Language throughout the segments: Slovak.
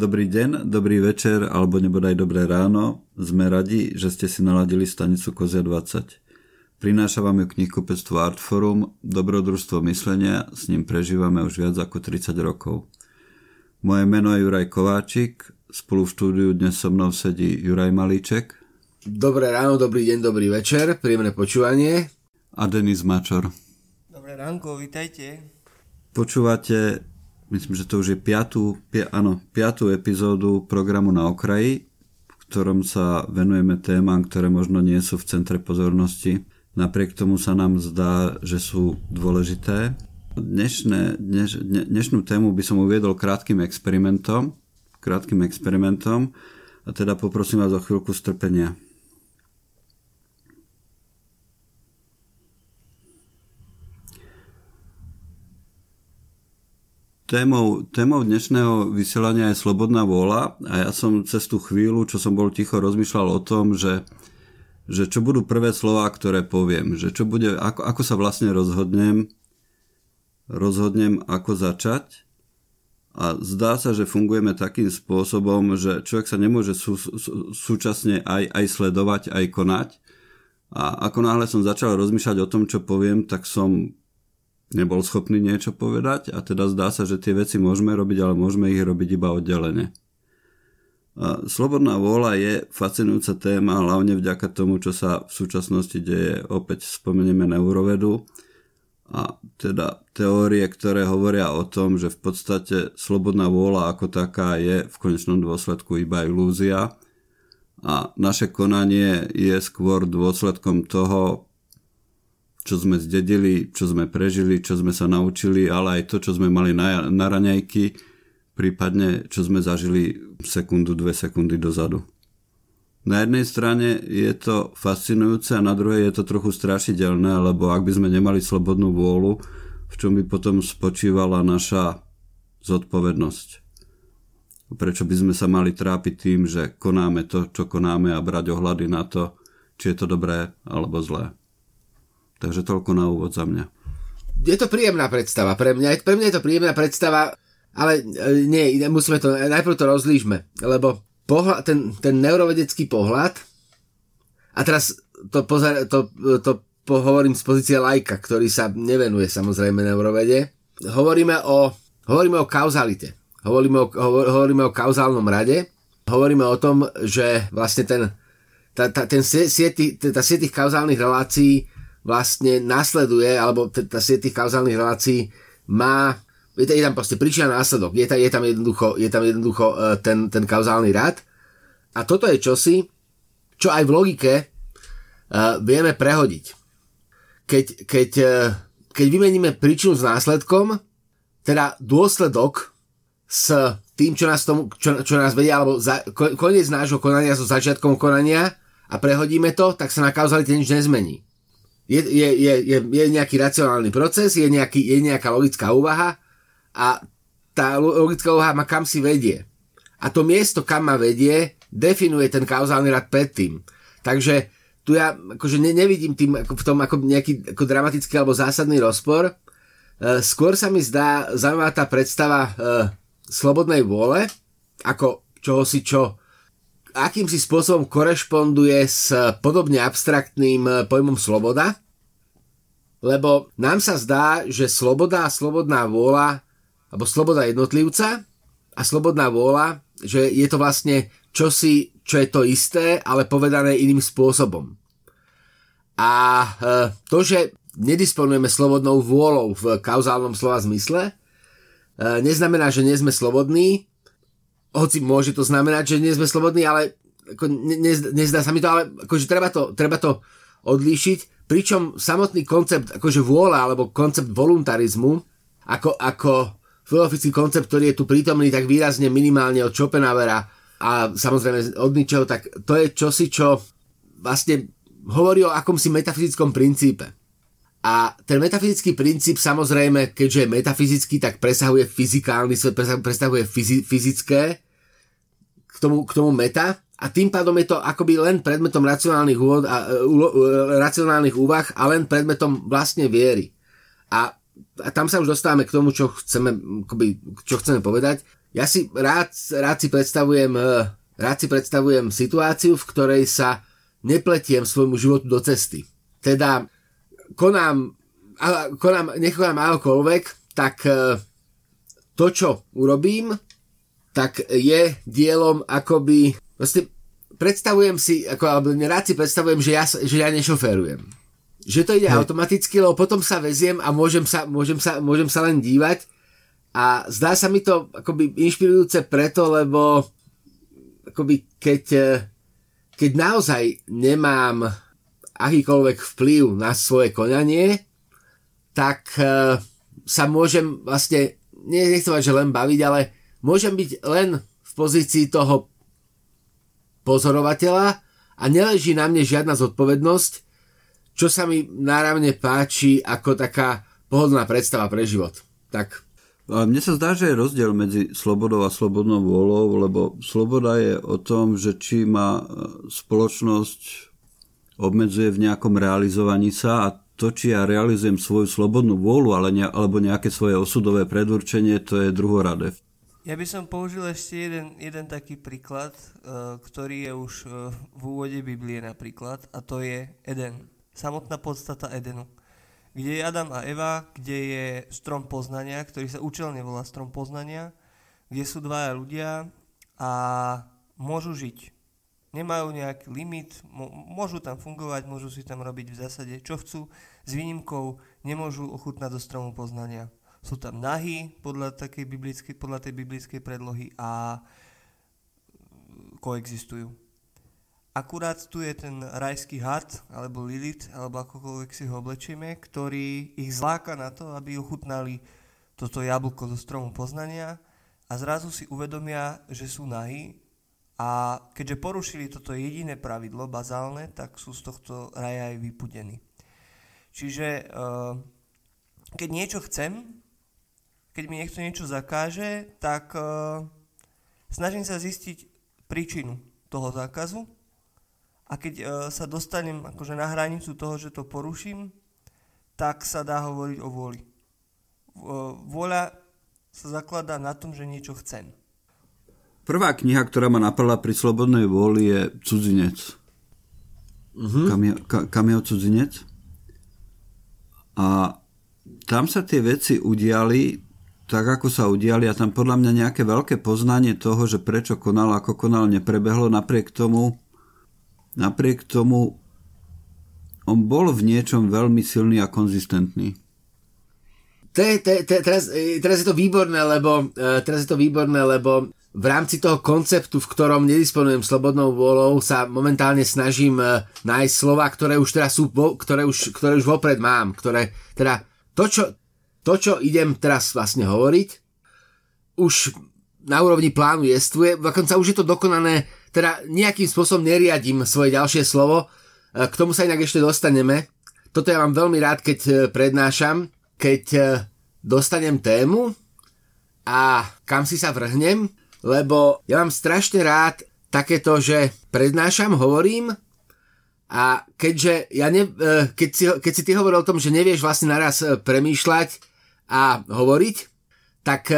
Dobrý deň, dobrý večer alebo nebodaj dobré ráno. Sme radi, že ste si naladili stanicu Kozia 20. Prináša vám ju knihkupectvo Artforum, dobrodružstvo myslenia, s ním prežívame už viac ako 30 rokov. Moje meno je Juraj Kováčik, spolu v štúdiu dnes so mnou sedí Juraj Malíček. Dobré ráno, dobrý deň, dobrý večer, príjemné počúvanie. A Denis Mačor. Dobré ránko, vítajte. Počúvate myslím, že to už je piatú, pi, áno, piatú epizódu programu Na okraji, v ktorom sa venujeme témam, ktoré možno nie sú v centre pozornosti. Napriek tomu sa nám zdá, že sú dôležité. Dnešné, dneš, dnešnú tému by som uviedol krátkým experimentom, krátkým experimentom a teda poprosím vás o chvíľku strpenia. Témou, témou dnešného vysielania je slobodná vôľa a ja som cez tú chvíľu, čo som bol ticho, rozmýšľal o tom, že, že čo budú prvé slova, ktoré poviem, že čo bude, ako, ako sa vlastne rozhodnem, rozhodnem, ako začať. A zdá sa, že fungujeme takým spôsobom, že človek sa nemôže sú, sú, súčasne aj, aj sledovať, aj konať. A ako náhle som začal rozmýšľať o tom, čo poviem, tak som nebol schopný niečo povedať a teda zdá sa, že tie veci môžeme robiť, ale môžeme ich robiť iba oddelene. A slobodná vôľa je fascinujúca téma, hlavne vďaka tomu, čo sa v súčasnosti deje. Opäť spomenieme neurovedu a teda teórie, ktoré hovoria o tom, že v podstate slobodná vôľa ako taká je v konečnom dôsledku iba ilúzia a naše konanie je skôr dôsledkom toho, čo sme zdedili, čo sme prežili, čo sme sa naučili, ale aj to, čo sme mali na, na raňajky, prípadne čo sme zažili sekundu, dve sekundy dozadu. Na jednej strane je to fascinujúce a na druhej je to trochu strašidelné, lebo ak by sme nemali slobodnú vôľu, v čom by potom spočívala naša zodpovednosť. Prečo by sme sa mali trápiť tým, že konáme to, čo konáme a brať ohľady na to, či je to dobré alebo zlé. Takže toľko na úvod za mňa. Je to príjemná predstava. Pre mňa, pre mňa je to príjemná predstava, ale e, nie, musíme to, najprv to rozlížme, lebo pohľad, ten, ten neurovedecký pohľad, a teraz to, pozor, to, to pohovorím z pozície lajka, ktorý sa nevenuje samozrejme neurovede, hovoríme o, hovoríme o kauzalite. Hovoríme o, hovoríme o kauzálnom rade. Hovoríme o tom, že vlastne ten, tá, tá, ten sieti, tá sieť kauzálnych relácií vlastne nasleduje, alebo tá sieť tých kauzálnych relácií má, je, tam proste príčina následok, je je tam jednoducho, je tam jednoducho uh, ten, ten kauzálny rad. A toto je čosi, čo aj v logike uh, vieme prehodiť. Keď, keď, uh, keď vymeníme príčinu s následkom, teda dôsledok s tým, čo nás, tomu, čo, čo nás vedia, alebo za, koniec nášho konania so začiatkom konania a prehodíme to, tak sa na kauzalite nič nezmení je, je, je, je, nejaký racionálny proces, je, nejaký, je nejaká logická úvaha a tá logická úvaha ma kam si vedie. A to miesto, kam ma vedie, definuje ten kauzálny rad predtým. Takže tu ja akože ne, nevidím tým ako v tom ako nejaký ako dramatický alebo zásadný rozpor. E, skôr sa mi zdá zaujímavá tá predstava e, slobodnej vôle, ako čoho si čo akýmsi spôsobom korešponduje s podobne abstraktným pojmom sloboda, lebo nám sa zdá, že sloboda a slobodná vôľa, alebo sloboda jednotlivca a slobodná vôľa, že je to vlastne čosi, čo je to isté, ale povedané iným spôsobom. A eh, to, že nedisponujeme slobodnou vôľou v kauzálnom slova zmysle, eh, neznamená, že nie sme slobodní, hoci môže to znamenať, že nie sme slobodní, ale ako ne, ne, nezdá sa mi to, ale akože treba to, treba to odlíšiť, pričom samotný koncept akože vôľa alebo koncept voluntarizmu ako, ako filozofický koncept, ktorý je tu prítomný tak výrazne minimálne od Schopenhauera a samozrejme od ničoho, tak to je čosi, čo vlastne hovorí o akomsi metafyzickom princípe. A ten metafyzický princíp samozrejme, keďže je metafyzický, tak presahuje fyzikálny svet, presahuje fyzi, fyzické k tomu, k tomu meta a tým pádom je to akoby len predmetom racionálnych, úvod a, uh, uh, racionálnych úvah a len predmetom vlastne viery. A, a tam sa už dostávame k tomu, čo chceme, akoby, čo chceme povedať. ja si rád, rád si predstavujem e, rád si predstavujem situáciu, v ktorej sa nepletiem svojmu životu do cesty. Teda konám, konám nekonám akokoľvek, tak e, to, čo urobím, tak je dielom akoby, vlastne predstavujem si, ako, alebo rád si predstavujem, že ja, že ja nešoférujem. Že to ide Hej. automaticky, lebo potom sa veziem a môžem sa, môžem sa, môžem sa len dívať a zdá sa mi to akoby inšpirujúce preto, lebo akoby keď, eh, keď naozaj nemám akýkoľvek vplyv na svoje konanie, tak uh, sa môžem vlastne, nechcem že len baviť, ale môžem byť len v pozícii toho pozorovateľa a neleží na mne žiadna zodpovednosť, čo sa mi náravne páči ako taká pohodlná predstava pre život. Tak mne sa zdá, že je rozdiel medzi slobodou a slobodnou vôľou, lebo sloboda je o tom, že či ma e, spoločnosť obmedzuje v nejakom realizovaní sa a to, či ja realizujem svoju slobodnú vôľu ale ne, alebo nejaké svoje osudové predurčenie, to je druhoradé. Ja by som použil ešte jeden, jeden taký príklad, uh, ktorý je už uh, v úvode Biblie napríklad, a to je Eden. Samotná podstata Edenu kde je Adam a Eva, kde je strom poznania, ktorý sa účelne volá strom poznania, kde sú dvaja ľudia a môžu žiť. Nemajú nejaký limit, môžu tam fungovať, môžu si tam robiť v zásade čo chcú, s výnimkou nemôžu ochutnať do stromu poznania. Sú tam nahy podľa, takej biblickej, podľa tej biblickej predlohy a koexistujú. Akurát tu je ten rajský had, alebo Lilith, alebo akokoľvek si ho oblečieme, ktorý ich zláka na to, aby ochutnali toto jablko zo stromu poznania a zrazu si uvedomia, že sú nahy a keďže porušili toto jediné pravidlo, bazálne, tak sú z tohto raja aj vypudení. Čiže eh, keď niečo chcem, keď mi niekto niečo zakáže, tak eh, snažím sa zistiť príčinu toho zákazu a keď uh, sa dostanem akože na hranicu toho, že to poruším, tak sa dá hovoriť o vôli. Vôľa sa zakladá na tom, že niečo chcem. Prvá kniha, ktorá ma napadla pri slobodnej vôli je Cudzinec. Uh-huh. Kamio, ka, kamio Cudzinec. A tam sa tie veci udiali tak, ako sa udiali a tam podľa mňa nejaké veľké poznanie toho, že prečo konal, ako konal, neprebehlo. Napriek tomu Napriek tomu on bol v niečom veľmi silný a konzistentný. To je, to teraz, e, teraz je to výborné, lebo, uh, teraz je to výborné, lebo v rámci toho konceptu, v ktorom nedisponujem slobodnou vôľou, sa momentálne snažím uh, nájsť slova, ktoré už teraz sú, ktoré už, ktoré už vopred mám, ktoré, teda to čo, to, čo idem teraz vlastne hovoriť, už na úrovni plánu jestvuje, dokonca už je to dokonané teda nejakým spôsobom neriadím svoje ďalšie slovo, e, k tomu sa inak ešte dostaneme. Toto ja mám veľmi rád, keď e, prednášam, keď e, dostanem tému a kam si sa vrhnem, lebo ja mám strašne rád takéto, že prednášam, hovorím a keďže ja ne, keď, si, keď si ty hovoril o tom, že nevieš vlastne naraz premýšľať a hovoriť, tak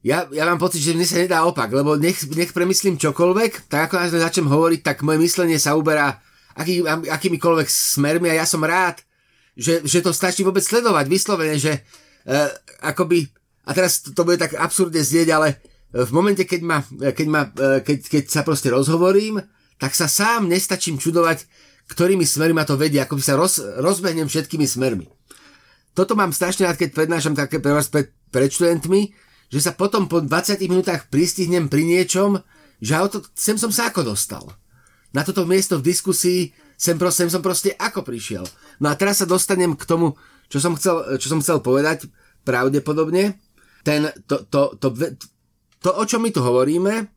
ja, ja mám pocit, že mne sa nedá opak, lebo nech, nech premyslím čokoľvek, tak ako ja začnem hovoriť, tak moje myslenie sa uberá aký, akýmikoľvek smermi a ja som rád, že, že to stačí vôbec sledovať, vyslovene, že uh, akoby, a teraz to, to bude tak absurdne znieť, ale v momente, keď, ma, keď, ma, e, keď, keď sa proste rozhovorím, tak sa sám nestačím čudovať, ktorými smermi ma to vedie, ako by sa roz, rozbehnem všetkými smermi. Toto mám strašne rád, keď prednášam také pre vás pred, pred študentmi, že sa potom po 20 minútach pristihnem pri niečom, že auto, sem som sa ako dostal. Na toto miesto v diskusii sem, sem som proste ako prišiel. No a teraz sa dostanem k tomu, čo som chcel, čo som chcel povedať pravdepodobne. Ten, to, to, to, to, o čom my tu hovoríme,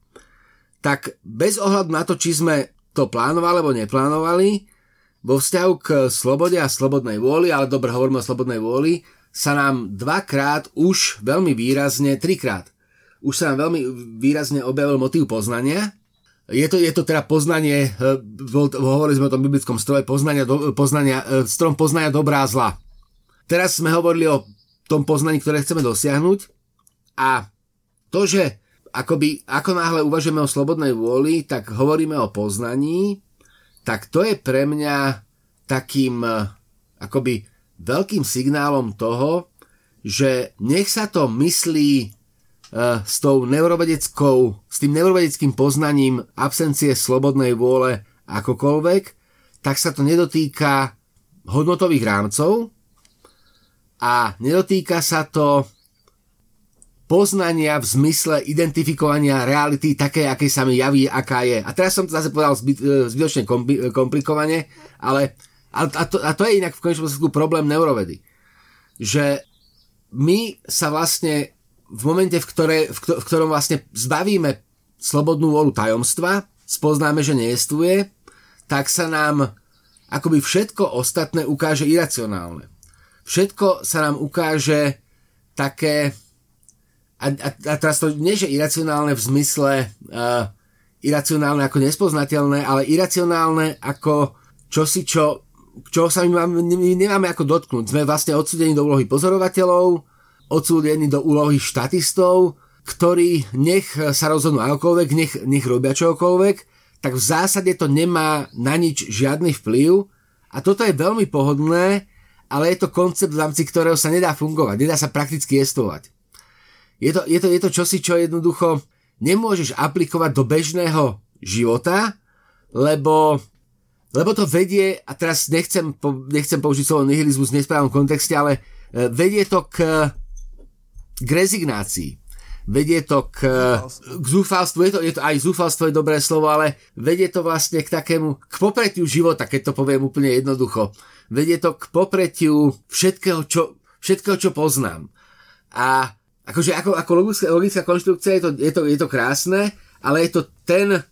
tak bez ohľadu na to, či sme to plánovali alebo neplánovali, vo vzťahu k slobode a slobodnej vôli, ale dobre hovoríme o slobodnej vôli, sa nám dvakrát už veľmi výrazne, trikrát, už sa nám veľmi výrazne objavil motív poznania. Je to, je to teda poznanie, e, hovorili sme o tom biblickom stroje, poznania, poznania, e, strom poznania dobrá a zla. Teraz sme hovorili o tom poznaní, ktoré chceme dosiahnuť a to, že akoby, ako náhle uvažujeme o slobodnej vôli, tak hovoríme o poznaní, tak to je pre mňa takým akoby veľkým signálom toho, že nech sa to myslí uh, s tou neurovedeckou, s tým neurovedeckým poznaním absencie slobodnej vôle akokoľvek, tak sa to nedotýka hodnotových rámcov a nedotýka sa to poznania v zmysle identifikovania reality také, aké sa mi javí, aká je. A teraz som to zase povedal zbyt, e, zbytočne komplikovane, ale a, to, a to je inak v konečnom dôsledku problém neurovedy. Že my sa vlastne v momente, v, ktoré, v, v ktorom vlastne zbavíme slobodnú volu tajomstva, spoznáme, že neestuje, tak sa nám akoby všetko ostatné ukáže iracionálne. Všetko sa nám ukáže také a, a, a teraz to nie, že iracionálne v zmysle uh, iracionálne ako nespoznateľné, ale iracionálne ako čosi, čo čo sa my, máme, my nemáme ako dotknúť. Sme vlastne odsúdení do úlohy pozorovateľov, odsúdení do úlohy štatistov, ktorí nech sa rozhodnú akokoľvek, nech, nech robia čokoľvek, tak v zásade to nemá na nič žiadny vplyv a toto je veľmi pohodlné, ale je to koncept, v rámci ktorého sa nedá fungovať, nedá sa prakticky jestovať. Je to, je to, je to čosi, čo jednoducho nemôžeš aplikovať do bežného života, lebo lebo to vedie, a teraz nechcem, nechcem použiť slovo nihilizmus v nesprávnom kontexte, ale e, vedie to k, k rezignácii. Vedie to k, k zúfalstvu, je to, je to, aj zúfalstvo je dobré slovo, ale vedie to vlastne k takému, k popretiu života, keď to poviem úplne jednoducho. Vedie to k popretiu všetkého, čo, všetkého, čo poznám. A akože ako, ako logická, logická konštrukcia je to, je, to, je to krásne, ale je to ten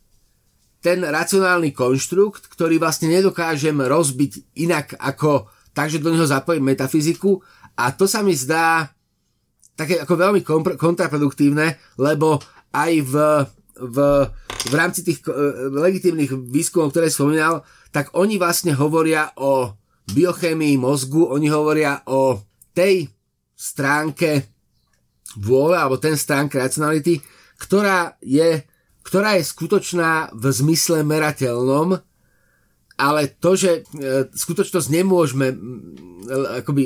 ten racionálny konštrukt, ktorý vlastne nedokážem rozbiť inak ako tak, že do neho zapojím metafyziku. A to sa mi zdá také ako veľmi kontraproduktívne, lebo aj v, v, v rámci tých uh, legitímnych výskumov, ktoré spomínal, tak oni vlastne hovoria o biochémii mozgu, oni hovoria o tej stránke vôle, alebo ten stránke racionality, ktorá je ktorá je skutočná v zmysle merateľnom, ale to, že e, skutočnosť nemôžeme akoby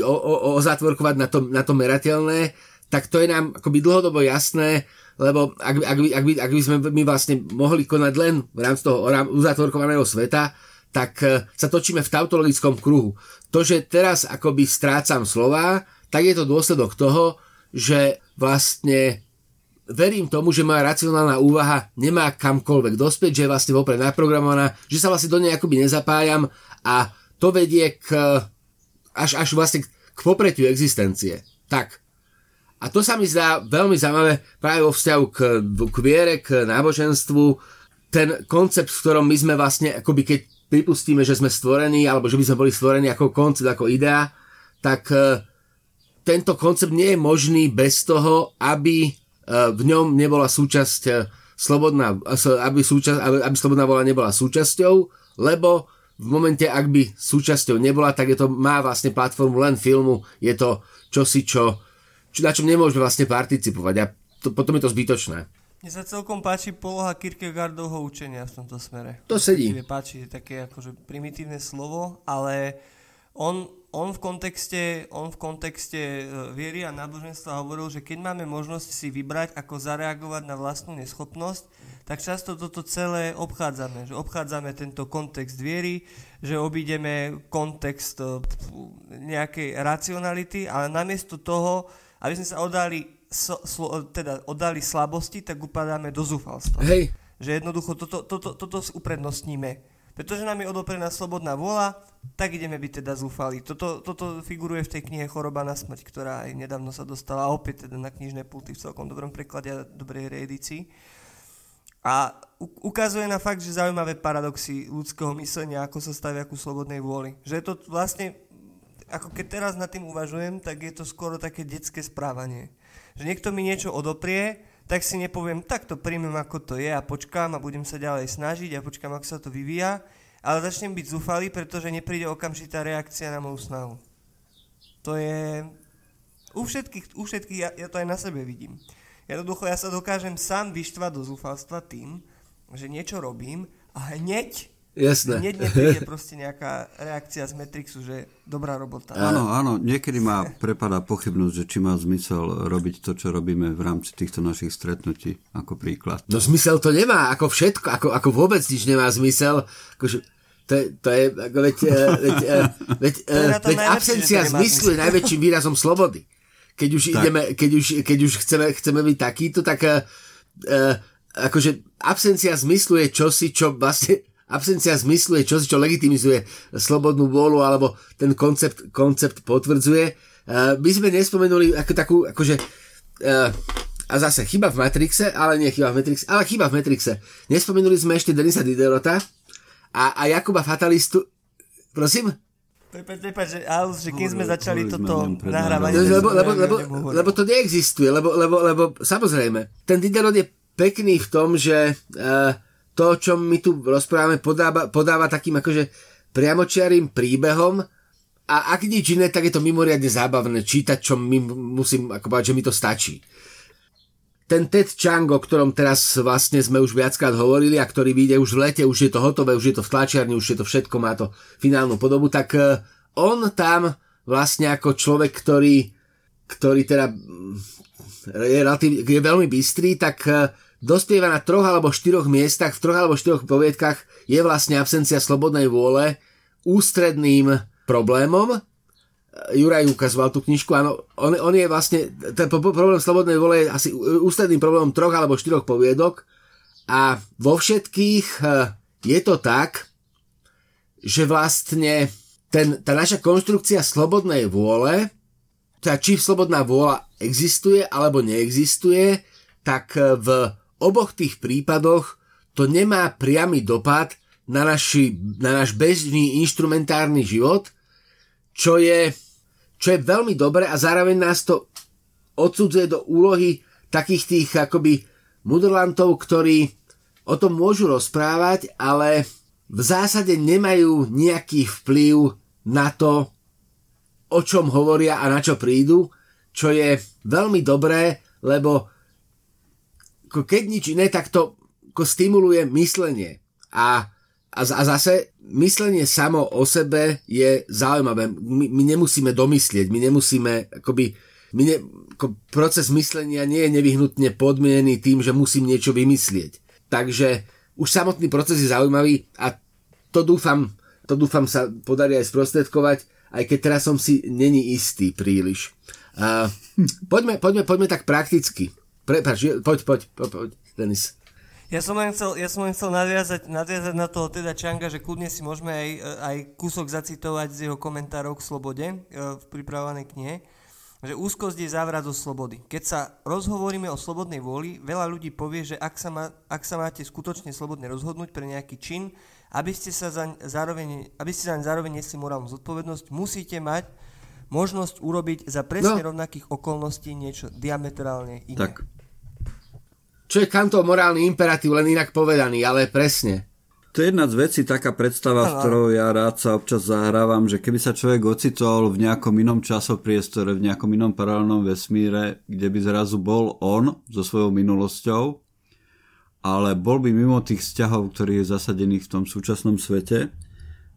ozatvorkovať na to, na to merateľné, tak to je nám akoby dlhodobo jasné, lebo ak, ak, by, ak, by, ak by sme my vlastne mohli konať len v rámci toho uzatvorkovaného sveta, tak e, sa točíme v tautologickom kruhu. To, že teraz akoby strácam slova, tak je to dôsledok toho, že vlastne verím tomu, že moja racionálna úvaha nemá kamkoľvek dospieť, že je vlastne vopred naprogramovaná, že sa vlastne do nej akoby nezapájam a to vedie k až, až vlastne k popretiu existencie. Tak. A to sa mi zdá veľmi zaujímavé práve vo vzťahu k, k viere, k náboženstvu. Ten koncept, v ktorom my sme vlastne, akoby keď pripustíme, že sme stvorení, alebo že by sme boli stvorení ako koncept, ako idea, tak e, tento koncept nie je možný bez toho, aby v ňom nebola súčasť e, slobodná, aby, súčasť, aby, aby slobodná vola nebola súčasťou, lebo v momente, ak by súčasťou nebola, tak je to, má vlastne platformu len filmu, je to čosi, čo, čo na čom nemôžeme vlastne participovať a to, potom je to zbytočné. Mne sa celkom páči poloha Kierkegaardovho učenia v tomto smere. To sedí. Páči také akože primitívne slovo, ale on on v kontexte, on v kontexte e, viery a náboženstva hovoril, že keď máme možnosť si vybrať, ako zareagovať na vlastnú neschopnosť, tak často toto celé obchádzame. Že obchádzame tento kontext viery, že obídeme kontext e, nejakej racionality, ale namiesto toho, aby sme sa slo, teda oddali slabosti, tak upadáme do zúfalstva. Hej. Že jednoducho toto, toto, toto uprednostníme pretože nám je odoprená slobodná vôľa, tak ideme byť teda zúfali. Toto, toto figuruje v tej knihe Choroba na smrť, ktorá aj nedávno sa dostala opäť teda na knižné pulty v celkom dobrom preklade a dobrej reedícii. A ukazuje na fakt, že zaujímavé paradoxy ľudského myslenia, ako sa stavia ku slobodnej vôli. Že je to vlastne, ako keď teraz nad tým uvažujem, tak je to skoro také detské správanie. Že niekto mi niečo odoprie, tak si nepoviem, tak to príjmem ako to je a počkám a budem sa ďalej snažiť a počkám, ako sa to vyvíja, ale začnem byť zúfalý, pretože nepríde okamžitá reakcia na moju snahu. To je... U všetkých, u všetkých ja, ja to aj na sebe vidím. Jednoducho ja sa dokážem sám vyštvať do zúfalstva tým, že niečo robím a hneď Jasné. Hneď nepríde proste nejaká reakcia z Matrixu, že dobrá robota. Áno, áno, niekedy ma prepadá pochybnosť, že či má zmysel robiť to, čo robíme v rámci týchto našich stretnutí, ako príklad. No zmysel to nemá, ako všetko, ako, ako vôbec nič nemá zmysel. Akože, to je, to je ako veď, eh, veď, eh, veď, tom veď absencia zmyslu je najväčším výrazom slobody. Keď už, Tak. ideme, keď už, keď už chceme, chceme byť takýto, tak uh, akože absencia zmyslu je čosi, čo vlastne absencia zmyslu je čosi, čo legitimizuje slobodnú vôľu alebo ten koncept, koncept potvrdzuje. Uh, my sme nespomenuli ako takú, akože uh, a zase chyba v Matrixe, ale nie chyba v Matrixe, ale chyba v Matrixe. Nespomenuli sme ešte Denisa Diderota a, a Jakuba Fatalistu. Prosím? Prepač, prepač, že, Alus, že keď sme začali toto nahrávanie... tak Lebo, lebo, lebo, lebo to neexistuje, lebo, lebo, lebo samozrejme, ten Diderot je pekný v tom, že uh, to, o čom my tu rozprávame, podáva, podáva takým akože priamočiarým príbehom a ak nič iné, tak je to mimoriadne zábavné čítať, čo my musím ako povedať, že mi to stačí. Ten Ted Chang, o ktorom teraz vlastne sme už viackrát hovorili a ktorý vyjde už v lete, už je to hotové, už je to v tlačiarni, už je to všetko, má to finálnu podobu, tak eh, on tam vlastne ako človek, ktorý, ktorý teda je, relatív, je veľmi bystrý, tak eh, dospieva na troch alebo štyroch miestach, v troch alebo štyroch poviedkach je vlastne absencia slobodnej vôle ústredným problémom. Juraj ukazoval tú knižku, áno, on, on je vlastne, ten problém slobodnej vole je asi ústredným problémom troch alebo štyroch poviedok a vo všetkých eh, je to tak, že vlastne ten, tá naša konštrukcia slobodnej vôle, teda či slobodná vôľa existuje alebo neexistuje, tak eh, v oboch tých prípadoch to nemá priamy dopad na, naši, na náš bežný inštrumentárny život, čo je, čo je veľmi dobre a zároveň nás to odsudzuje do úlohy takých tých akoby mudrlantov, ktorí o tom môžu rozprávať, ale v zásade nemajú nejaký vplyv na to, o čom hovoria a na čo prídu, čo je veľmi dobré, lebo keď nič iné, tak to ako stimuluje myslenie. A, a, a zase myslenie samo o sebe je zaujímavé. My, my nemusíme domyslieť, my nemusíme akoby, my ne, ako proces myslenia nie je nevyhnutne podmienený tým, že musím niečo vymyslieť. Takže už samotný proces je zaujímavý a to dúfam, to dúfam sa podarí aj sprostredkovať, aj keď teraz som si není istý príliš. Uh, poďme, poďme, poďme tak prakticky. Prepač, poď, poď, poď, poď, Denis. Ja som len chcel, ja som len chcel nadviazať, nadviazať na toho teda Čanga, že kľudne si môžeme aj, aj kúsok zacitovať z jeho komentárov k slobode e, v pripravovanej knihe, že úzkosť je závrat zo slobody. Keď sa rozhovoríme o slobodnej vôli, veľa ľudí povie, že ak sa, má, ak sa máte skutočne slobodne rozhodnúť pre nejaký čin, aby ste, sa zaň zároveň, aby ste zaň zároveň nesli morálnu zodpovednosť, musíte mať možnosť urobiť za presne No. rovnakých okolností niečo diametrálne iné. Tak, Čo je Kantov morálny imperatív, len inak povedaný, ale presne. To je jedna z vecí, taká predstava, s ktorou ja rád sa občas zahrávam, že keby sa človek ocitol v nejakom inom časopriestore, v nejakom inom paralelnom vesmíre, kde by zrazu bol on so svojou minulosťou, ale bol by mimo tých vzťahov, ktorý je zasadený v tom súčasnom svete,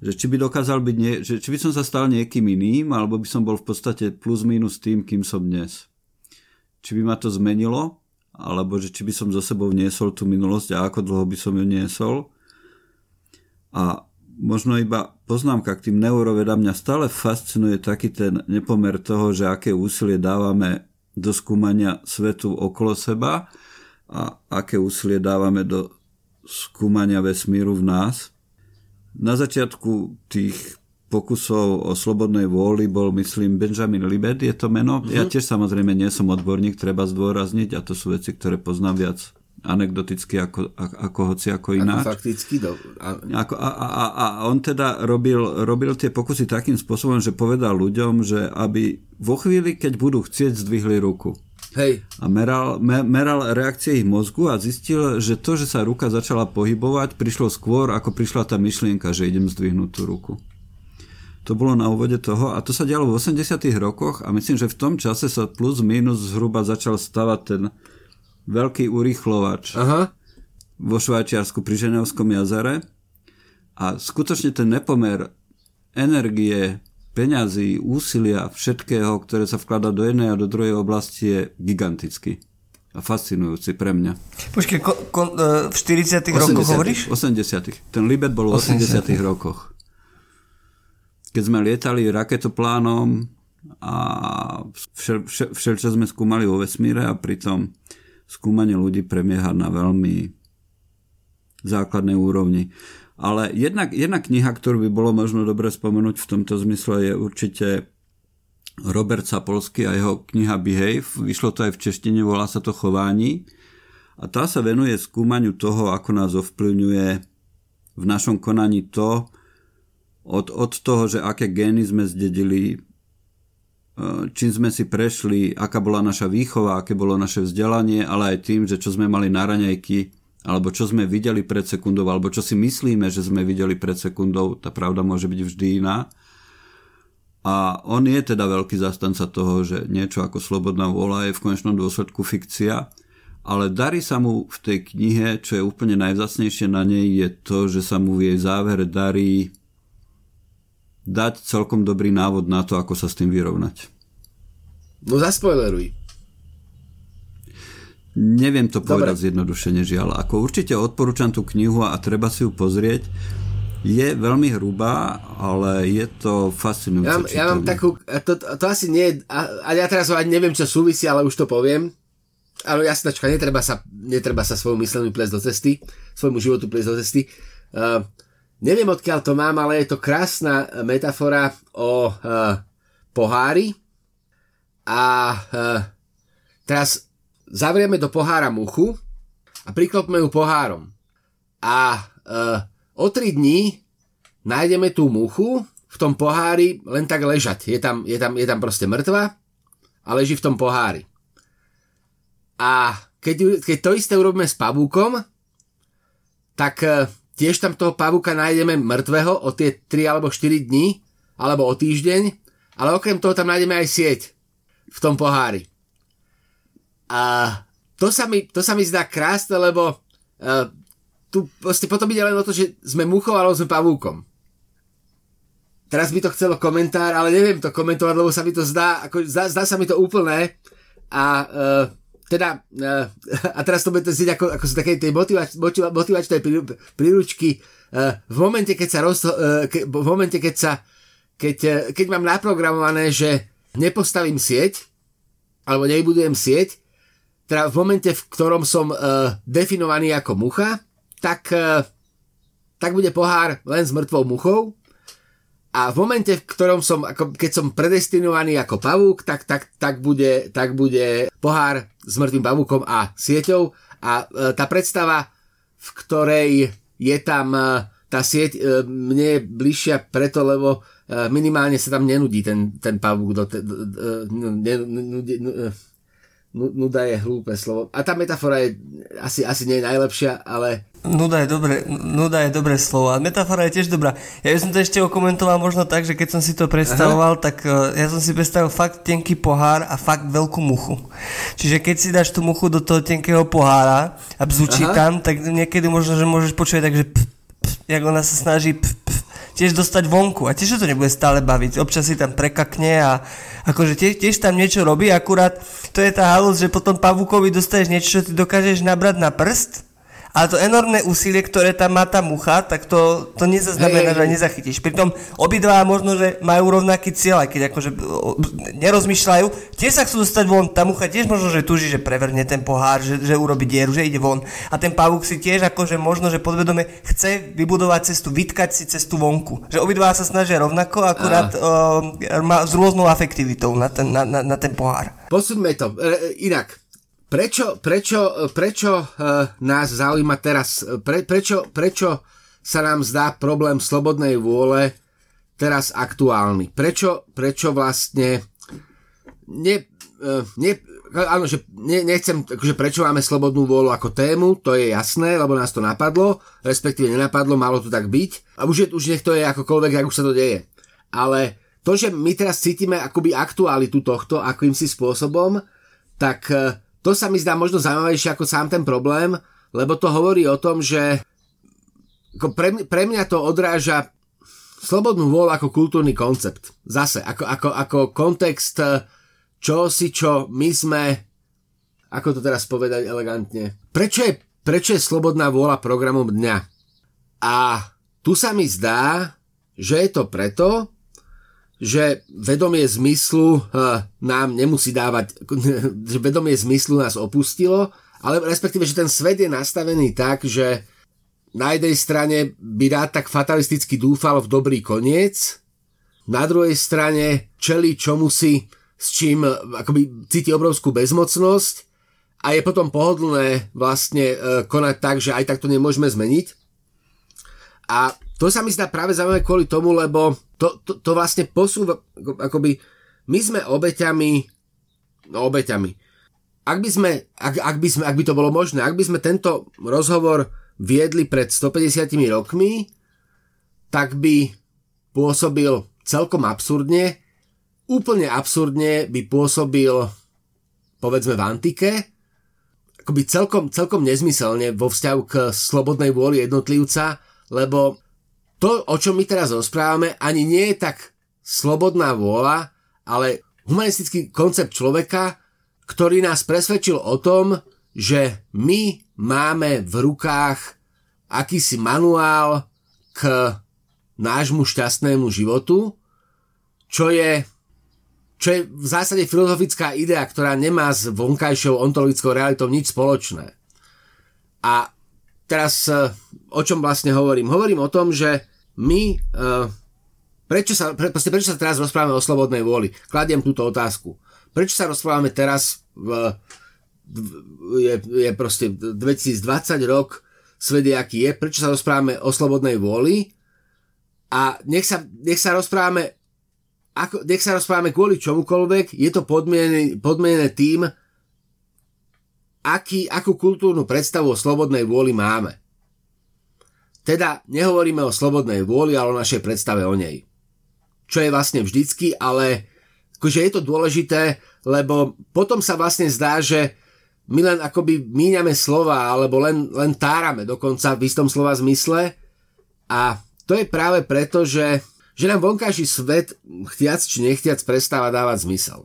že či by dokázal byť, nie, že či by som sa stal niekým iným, alebo by som bol v podstate plus minus tým, kým som dnes. Či by ma to zmenilo, alebo že či by som zo sebou niesol tú minulosť a ako dlho by som ju niesol. A možno iba poznámka k tým neurovedám, mňa stále fascinuje taký ten nepomer toho, že aké úsilie dávame do skúmania svetu okolo seba a aké úsilie dávame do skúmania vesmíru v nás. Na začiatku tých pokusov o slobodnej vôli bol, myslím, Benjamin Libet je to meno. Ja tiež samozrejme nie som odborník, treba zdôrazniť a to sú veci, ktoré poznám viac anekdoticky ako, ako, ako hoci ako Ako ináč. fakticky do... A, Ako, a, a, a on teda robil, robil tie pokusy takým spôsobom, že povedal ľuďom, že aby vo chvíli, keď budú chcieť, zdvihli ruku. hej, A meral, me, meral reakcie ich mozgu a zistil, že to, že sa ruka začala pohybovať, prišlo skôr, ako prišla tá myšlienka, že idem zdvihnúť tú ruku. To bolo na úvode toho a to sa dialo v 80 rokoch a myslím, že v tom čase sa plus minus zhruba začal stavať ten veľký urýchlovač Aha. vo Švajčiarsku pri Ženevskom jazere a skutočne ten nepomer energie, peňazí, úsilia, všetkého, ktoré sa vkladá do jednej a do druhej oblasti je gigantický a fascinujúci pre mňa. Počkej, ko, ko, e, v 40 rokoch hovoríš? 80 Ten Libet bol v 80 rokoch. Keď sme lietali raketoplánom a všel, všel, všel, čo sme skúmali vo vesmíre a pritom skúmanie ľudí premieha na veľmi základnej úrovni. Ale jedna, jedna kniha, ktorú by bolo možno dobre spomenúť v tomto zmysle je určite Robert Sapolsky a jeho kniha Behave. Vyšlo to aj v češtine, volá sa to Chování. A tá sa venuje skúmaniu toho, ako nás ovplyvňuje v našom konaní to, od, od toho, že aké gény sme zdedili, čím sme si prešli, aká bola naša výchova, aké bolo naše vzdelanie, ale aj tým, že čo sme mali na raňajky, alebo čo sme videli pred sekundou, alebo čo si myslíme, že sme videli pred sekundou, tá pravda môže byť vždy iná. A on je teda veľký zastanca toho, že niečo ako slobodná vola je v konečnom dôsledku fikcia, ale darí sa mu v tej knihe, čo je úplne najvzácnejšie na nej, je to, že sa mu v jej závere darí dať celkom dobrý návod na to, ako sa s tým vyrovnať. No zaspoileruj. Neviem to povedať Dobre. zjednodušene, žiaľ. Ako určite odporúčam tú knihu a treba si ju pozrieť. Je veľmi hrubá, ale je to fascinujúce. Ja, ja mám takú, to, to, asi nie, a, a ja teraz ani neviem, čo súvisí, ale už to poviem. Ale jasnačka, netreba sa, netreba sa svojmu mysleniu plesť do cesty, svojmu životu plesť do cesty. Uh, Neviem, odkiaľ to mám, ale je to krásna metafora o uh, pohári. A uh, teraz zavrieme do pohára muchu a priklopme ju pohárom. A uh, o 3 dní nájdeme tú muchu v tom pohári len tak ležať. Je tam, je tam, je tam proste mŕtva a leží v tom pohári. A keď, keď to isté urobíme s pavúkom, tak Tiež tam toho pavúka nájdeme mŕtvého o tie 3 alebo 4 dní, alebo o týždeň, ale okrem toho tam nájdeme aj sieť v tom pohári. A to sa mi, to sa mi zdá krásne, lebo uh, tu proste potom ide len o to, že sme muchou alebo sme pavúkom. Teraz by to chcelo komentár, ale neviem to komentovať, lebo sa mi to zdá, ako, zdá, zdá sa mi to úplné a uh, teda, uh, a teraz to bude znieť ako, ako sú také tej motivač, motivačnej príručky, uh, v momente, keď sa roz, uh, ke, v momente, keď sa, keď, keď mám naprogramované, že nepostavím sieť, alebo nebudujem sieť, teda v momente, v ktorom som uh, definovaný ako mucha, tak, uh, tak bude pohár len s mŕtvou muchou a v momente, v ktorom som, ako, keď som predestinovaný ako pavúk, tak, tak, tak, bude, tak bude pohár s mŕtvým pavúkom a sieťou. A e, tá predstava, v ktorej je tam e, tá sieť, e, mne je bližšia preto, lebo e, minimálne sa tam nenudí ten, ten pavúk do, te, do, do, ne, nudí, nuda je hlúpe slovo. A tá metafora je asi, asi nie je najlepšia, ale... Nuda je, dobré, nuda je dobré slovo a metafora je tiež dobrá. Ja by som to ešte okomentoval možno tak, že keď som si to predstavoval, Aha. tak uh, ja som si predstavil fakt tenký pohár a fakt veľkú muchu. Čiže keď si dáš tú muchu do toho tenkého pohára a bzučí Aha. tam, tak niekedy možno, že môžeš počuť tak, že pf, pf, jak ona sa snaží pf, pf, tiež dostať vonku a tiež to nebude stále baviť. Občas si tam prekakne a akože tiež, tiež tam niečo robí, akurát to je tá halus, že potom pavúkovi dostaneš niečo, čo ty dokážeš nabrať na prst ale to enormné úsilie, ktoré tam má tá mucha, tak to, to nezaznamená, že nezachytíš. Pritom obidva možno, že majú rovnaký cieľ, aj keď akože nerozmýšľajú, tiež sa chcú dostať von, tá mucha tiež možno, že tuží, že prevrne ten pohár, že, že urobí dieru, že ide von. A ten pavúk si tiež akože možno, že podvedome chce vybudovať cestu, vytkať si cestu vonku. Že obidva sa snažia rovnako, akurát uh, má s rôznou afektivitou na ten, na, na, na ten pohár. Posúďme to. E, inak, Prečo, prečo, prečo uh, nás zaujíma teraz, pre, prečo, prečo sa nám zdá problém slobodnej vôle teraz aktuálny? Prečo, prečo vlastne ne, uh, ne, áno, že ne, nechcem, akože prečo máme slobodnú vôľu ako tému, to je jasné, lebo nás to napadlo, respektíve nenapadlo, malo to tak byť. A už, je, už nech to je akokoľvek, ako sa to deje. Ale to, že my teraz cítime akoby aktualitu tohto akýmsi spôsobom, tak uh, to sa mi zdá možno zaujímavejšie ako sám ten problém, lebo to hovorí o tom, že ako pre, pre mňa to odráža slobodnú vôľu ako kultúrny koncept. Zase, ako, ako, ako kontext čo si čo my sme, ako to teraz povedať elegantne, prečo je, prečo je slobodná vôľa programom dňa? A tu sa mi zdá, že je to preto, že vedomie zmyslu uh, nám nemusí dávať, že vedomie zmyslu nás opustilo, ale respektíve, že ten svet je nastavený tak, že na jednej strane by rád tak fatalisticky dúfal v dobrý koniec, na druhej strane čeli čomu s čím akoby cíti obrovskú bezmocnosť a je potom pohodlné vlastne uh, konať tak, že aj tak to nemôžeme zmeniť. A to sa mi zdá práve zaujímavé kvôli tomu, lebo to, to, to vlastne posúva, akoby my sme obeťami, no obeťami. Ak by, sme, ak, ak, by sme, ak by to bolo možné, ak by sme tento rozhovor viedli pred 150 rokmi, tak by pôsobil celkom absurdne. Úplne absurdne by pôsobil povedzme v antike, akoby celkom, celkom nezmyselne vo vzťahu k slobodnej vôli jednotlivca, lebo to, o čom my teraz rozprávame, ani nie je tak slobodná vôľa, ale humanistický koncept človeka, ktorý nás presvedčil o tom, že my máme v rukách akýsi manuál k nášmu šťastnému životu, čo je, čo je v zásade filozofická idea, ktorá nemá s vonkajšou ontologickou realitou nič spoločné. A teraz eh, o čom vlastne hovorím? Hovorím o tom, že my uh, prečo, sa, pre, prečo sa teraz rozprávame o slobodnej vôli? Kladiem túto otázku. Prečo sa rozprávame teraz v je, je proste 2020 rok, svet je aký je, prečo sa rozprávame o slobodnej vôli a nech sa, nech sa rozprávame ako, nech sa rozprávame kvôli čomukoľvek, je to podmienené, podmienené tým, aký, akú kultúrnu predstavu o slobodnej vôli máme. Teda nehovoríme o slobodnej vôli, ale o našej predstave o nej. Čo je vlastne vždycky, ale akože je to dôležité, lebo potom sa vlastne zdá, že my len akoby míňame slova, alebo len, len tárame dokonca v istom slova zmysle a to je práve preto, že, že nám vonkajší svet, chtiac či nechtiac, prestáva dávať zmysel.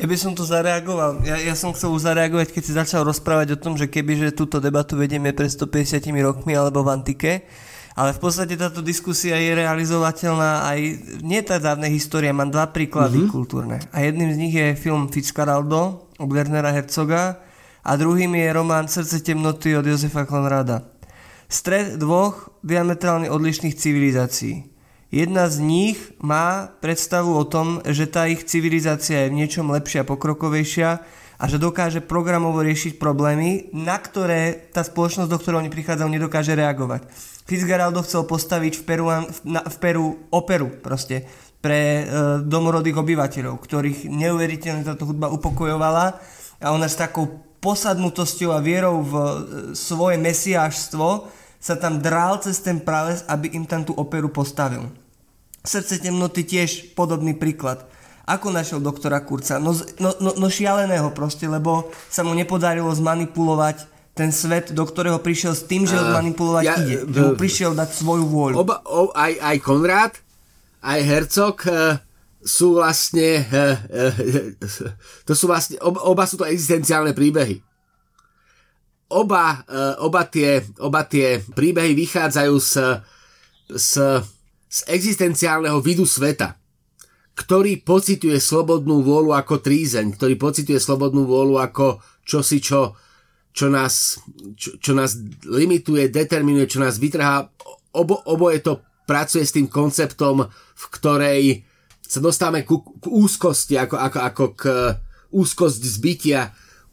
Ja by som to zareagoval. Ja, ja som chcel zareagovať, keď si začal rozprávať o tom, že keby že túto debatu vedieme pred 150 rokmi alebo v antike, ale v podstate táto diskusia je realizovateľná aj nie tá dávnej histórie. Mám dva príklady mm-hmm. kultúrne. A jedným z nich je film Fitzcarraldo od Wernera Herzoga a druhým je román Srdce temnoty od Josefa Konrada. Stred dvoch diametrálne odlišných civilizácií. Jedna z nich má predstavu o tom, že tá ich civilizácia je v niečom lepšia, pokrokovejšia a že dokáže programovo riešiť problémy, na ktoré tá spoločnosť, do ktorej oni prichádzajú, nedokáže reagovať. Fitzgeraldo chcel postaviť v Peru, v Peru operu proste pre e, domorodých obyvateľov, ktorých neuveriteľne táto hudba upokojovala a ona s takou posadnutosťou a vierou v e, svoje mesiášstvo sa tam drál cez ten prales, aby im tam tú operu postavil. Srdce temnoty tiež podobný príklad. Ako našiel doktora Kurca? No, no, no, no šialeného proste, lebo sa mu nepodarilo zmanipulovať ten svet, do ktorého prišiel s tým, že ho zmanipulovať ja, ide. Že mu prišiel dať svoju vôľu. Oba, o, aj, aj Konrad, aj Hercog uh, sú vlastne, uh, uh, to sú vlastne, oba, oba sú to existenciálne príbehy. Oba, uh, oba, tie, oba tie príbehy vychádzajú z, z z existenciálneho vidu sveta, ktorý pocituje slobodnú vôľu ako trízeň, ktorý pocituje slobodnú vôľu ako čosi, čo, čo, nás, čo, čo nás limituje, determinuje, čo nás vytrhá. Obo, oboje to pracuje s tým konceptom, v ktorej sa dostávame ku, k úzkosti, ako, ako, ako k úzkosť zbytia,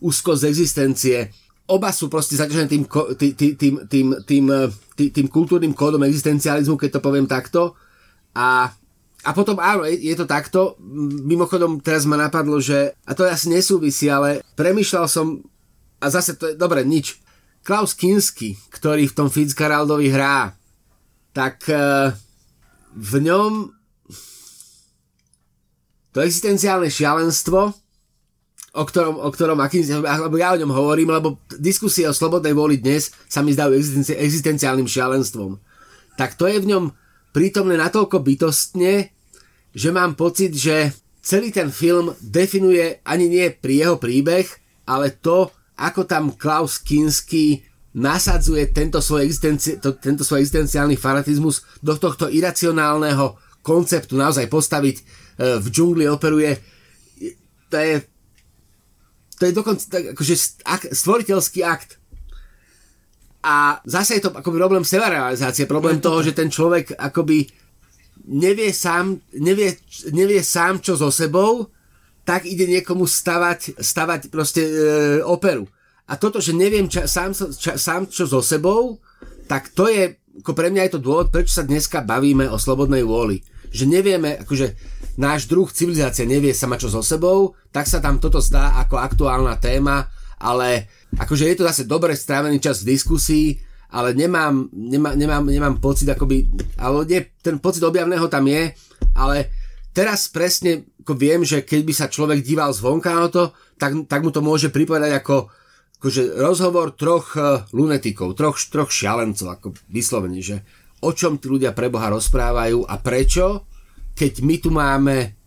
úzkosť existencie. Oba sú proste zaťažené tým, tým, tým, tým, tým, tým tý, tým kultúrnym kódom existencializmu, keď to poviem takto. A, a potom áno, je, to takto. Mimochodom teraz ma napadlo, že, a to asi nesúvisí, ale premyšľal som, a zase to je, dobre, nič. Klaus Kinski, ktorý v tom Fitzgeraldovi hrá, tak uh, v ňom to existenciálne šialenstvo o ktorom, o ktorom akým, alebo ja o ňom hovorím, lebo diskusie o slobodnej vôli dnes sa mi zdajú existenci, existenciálnym šialenstvom. Tak to je v ňom prítomné natoľko bytostne, že mám pocit, že celý ten film definuje ani nie pri jeho príbeh, ale to, ako tam Klaus Kinski nasadzuje tento svoj, existenci- to, tento svoj existenciálny fanatizmus do tohto iracionálneho konceptu naozaj postaviť e, v džungli operuje. To je to je dokonca tak, akože ak, stvoriteľský akt. A zase je to akoby problém sebarealizácie, problém toho, že ten človek akoby nevie sám, nevie, nevie sám čo so sebou, tak ide niekomu stavať, stavať proste e, operu. A toto, že neviem ča, sám, ča, sám čo so sebou, tak to je, ako pre mňa je to dôvod, prečo sa dneska bavíme o slobodnej vôli. Že nevieme, akože náš druh civilizácie nevie sa mať čo so sebou, tak sa tam toto zdá ako aktuálna téma, ale akože je to zase dobre strávený čas v diskusii, ale nemám, nemá, nemám, nemám pocit akoby, ale nie, ten pocit objavného tam je, ale teraz presne ako viem, že keď by sa človek díval zvonka na to, tak, tak mu to môže pripadať ako akože rozhovor troch uh, lunetikov, troch, troch šialencov, ako vyslovene, že o čom tí ľudia pre Boha rozprávajú a prečo keď my tu máme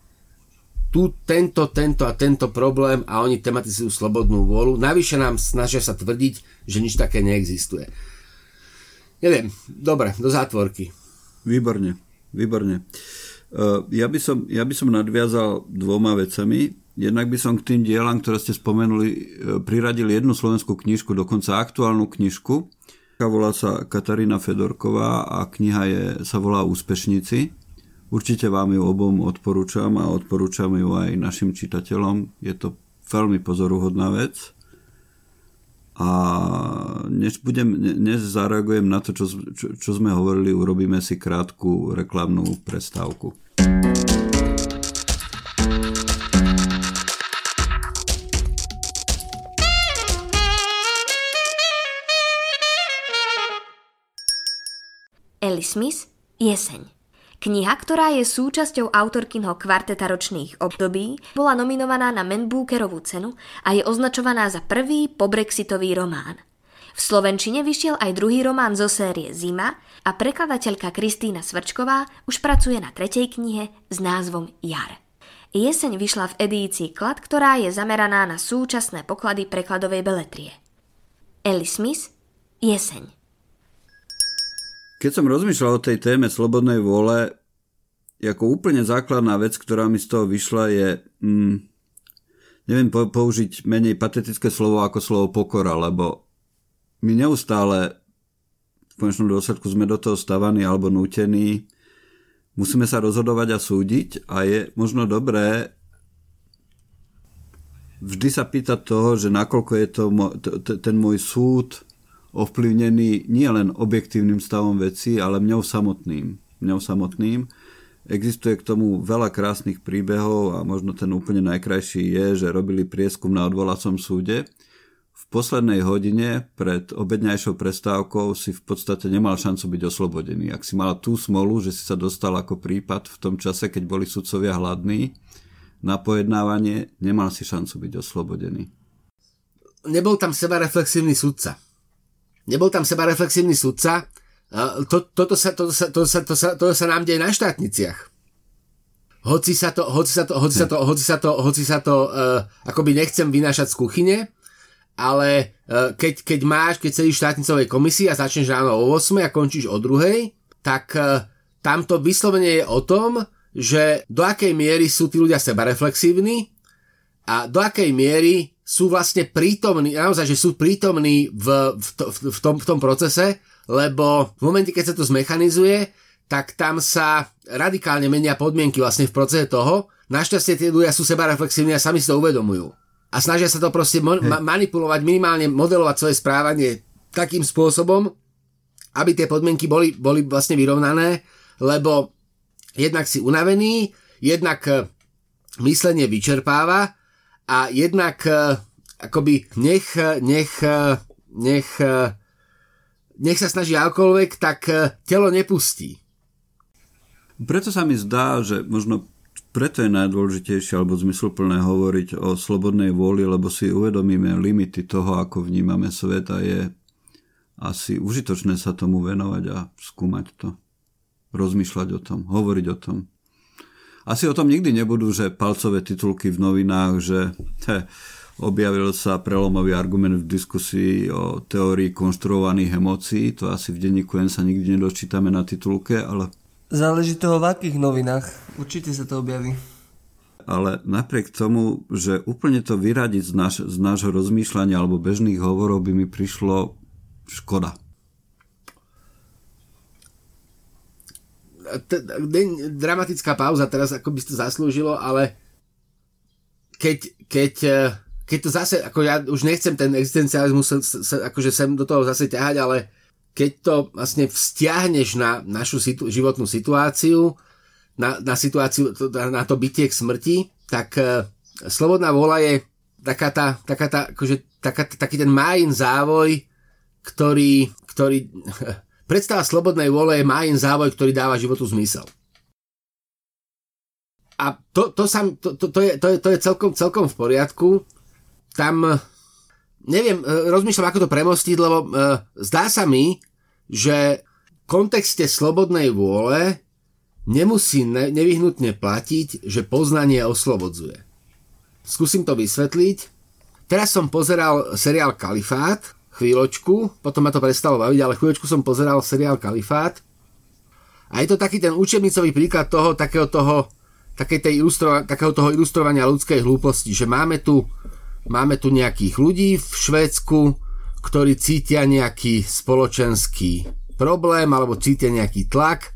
tu tento, tento a tento problém a oni tematizujú slobodnú vôľu. Navyše nám snažia sa tvrdiť, že nič také neexistuje. Neviem, dobre, do zátvorky. Výborne, výborne. Uh, ja by, som, ja by som nadviazal dvoma vecami. Jednak by som k tým dielam, ktoré ste spomenuli, uh, priradil jednu slovenskú knižku, dokonca aktuálnu knižku. Volá sa Katarína Fedorková a kniha je, sa volá Úspešníci Určite vám ju obom odporúčam a odporúčam ju aj našim čitateľom. Je to veľmi pozoruhodná vec. A než, budem, než zareagujem na to, čo, čo, čo sme hovorili, urobíme si krátku reklamnú prestávku. Ellie Smith, Jeseň. Kniha, ktorá je súčasťou autorkinho kvarteta ročných období, bola nominovaná na Man Bookerovú cenu a je označovaná za prvý pobrexitový román. V Slovenčine vyšiel aj druhý román zo série Zima a prekladateľka Kristýna Svrčková už pracuje na tretej knihe s názvom Jar. Jeseň vyšla v edícii Klad, ktorá je zameraná na súčasné poklady prekladovej beletrie. Ellie Smith, Jeseň. Keď som rozmýšľal o tej téme slobodnej vôle, ako úplne základná vec, ktorá mi z toho vyšla je, mm, neviem použiť menej patetické slovo ako slovo pokora, lebo my neustále v konečnom dôsledku sme do toho stavaní alebo nútení, musíme sa rozhodovať a súdiť a je možno dobré vždy sa pýtať toho, že nakoľko je to ten môj súd ovplyvnený nielen objektívnym stavom veci, ale mňou samotným. Mňou samotným. Existuje k tomu veľa krásnych príbehov a možno ten úplne najkrajší je, že robili prieskum na odvolacom súde. V poslednej hodine pred obedňajšou prestávkou si v podstate nemal šancu byť oslobodený. Ak si mal tú smolu, že si sa dostal ako prípad v tom čase, keď boli sudcovia hladní na pojednávanie, nemal si šancu byť oslobodený. Nebol tam seba reflexívny sudca nebol tam seba reflexívny sudca, to, toto, sa, toto, sa, toto, sa, to sa, to sa nám deje na štátniciach. Hoci sa to, hoci sa to, hoci sa to, hoci sa to, hoci sa to uh, akoby nechcem vynášať z kuchyne, ale uh, keď, keď máš, keď sedíš v štátnicovej komisii a začneš ráno o 8 a končíš o 2, tak uh, tamto vyslovene je o tom, že do akej miery sú tí ľudia sebareflexívni a do akej miery sú vlastne prítomní, naozaj, že sú prítomní v, v, to, v, tom, v tom procese, lebo v momente, keď sa to zmechanizuje, tak tam sa radikálne menia podmienky vlastne v procese toho. Našťastie tí ľudia sú seba reflexívni a sami si to uvedomujú. A snažia sa to proste ma- manipulovať, minimálne modelovať svoje správanie takým spôsobom, aby tie podmienky boli, boli vlastne vyrovnané, lebo jednak si unavený, jednak eh, myslenie vyčerpáva a jednak uh, akoby nech, nech, nech, nech sa snaží akoľvek, tak telo nepustí. Preto sa mi zdá, že možno preto je najdôležitejšie alebo zmysluplné hovoriť o slobodnej vôli, lebo si uvedomíme limity toho, ako vnímame svet a je asi užitočné sa tomu venovať a skúmať to. Rozmýšľať o tom, hovoriť o tom. Asi o tom nikdy nebudú, že palcové titulky v novinách, že he, objavil sa prelomový argument v diskusii o teórii konštruovaných emócií. To asi v denníku N sa nikdy nedočítame na titulke, ale Záleží toho v akých novinách. Určite sa to objaví. Ale napriek tomu, že úplne to vyradiť z, naš, z nášho rozmýšľania alebo bežných hovorov by mi prišlo škoda. Dramatická pauza teraz ako by to zaslúžilo, ale keď, keď, eh, keď to zase, ako ja už nechcem ten existencializmus sa, sa, akože sem do toho zase ťahať, ale keď to vlastne vzťahneš na našu situ- životnú situáciu, na, na situáciu, na to bytie k smrti, tak uh, slobodná vôľa je taká tá, taká tá, akože, taká, taký ten májin závoj, ktorý, ktorý predstava slobodnej vôle je májin závoj, ktorý dáva životu zmysel. A to, to, sam, to, to, to, je, to, je, to je celkom, celkom v poriadku. Tam neviem, e, rozmýšľam, ako to premostiť, lebo uh, zdá sa mi, že v kontexte slobodnej vôle nemusí ne, nevyhnutne platiť, že poznanie oslobodzuje. Skúsim to vysvetliť. Teraz som pozeral seriál Kalifát, chvíľočku, potom ma to prestalo baviť, ale chvíľočku som pozeral seriál Kalifát. A je to taký ten učebnicový príklad toho, takého toho, tej ilustrova- takého toho ilustrovania ľudskej hlúposti, že máme tu Máme tu nejakých ľudí v Švédsku, ktorí cítia nejaký spoločenský problém alebo cítia nejaký tlak,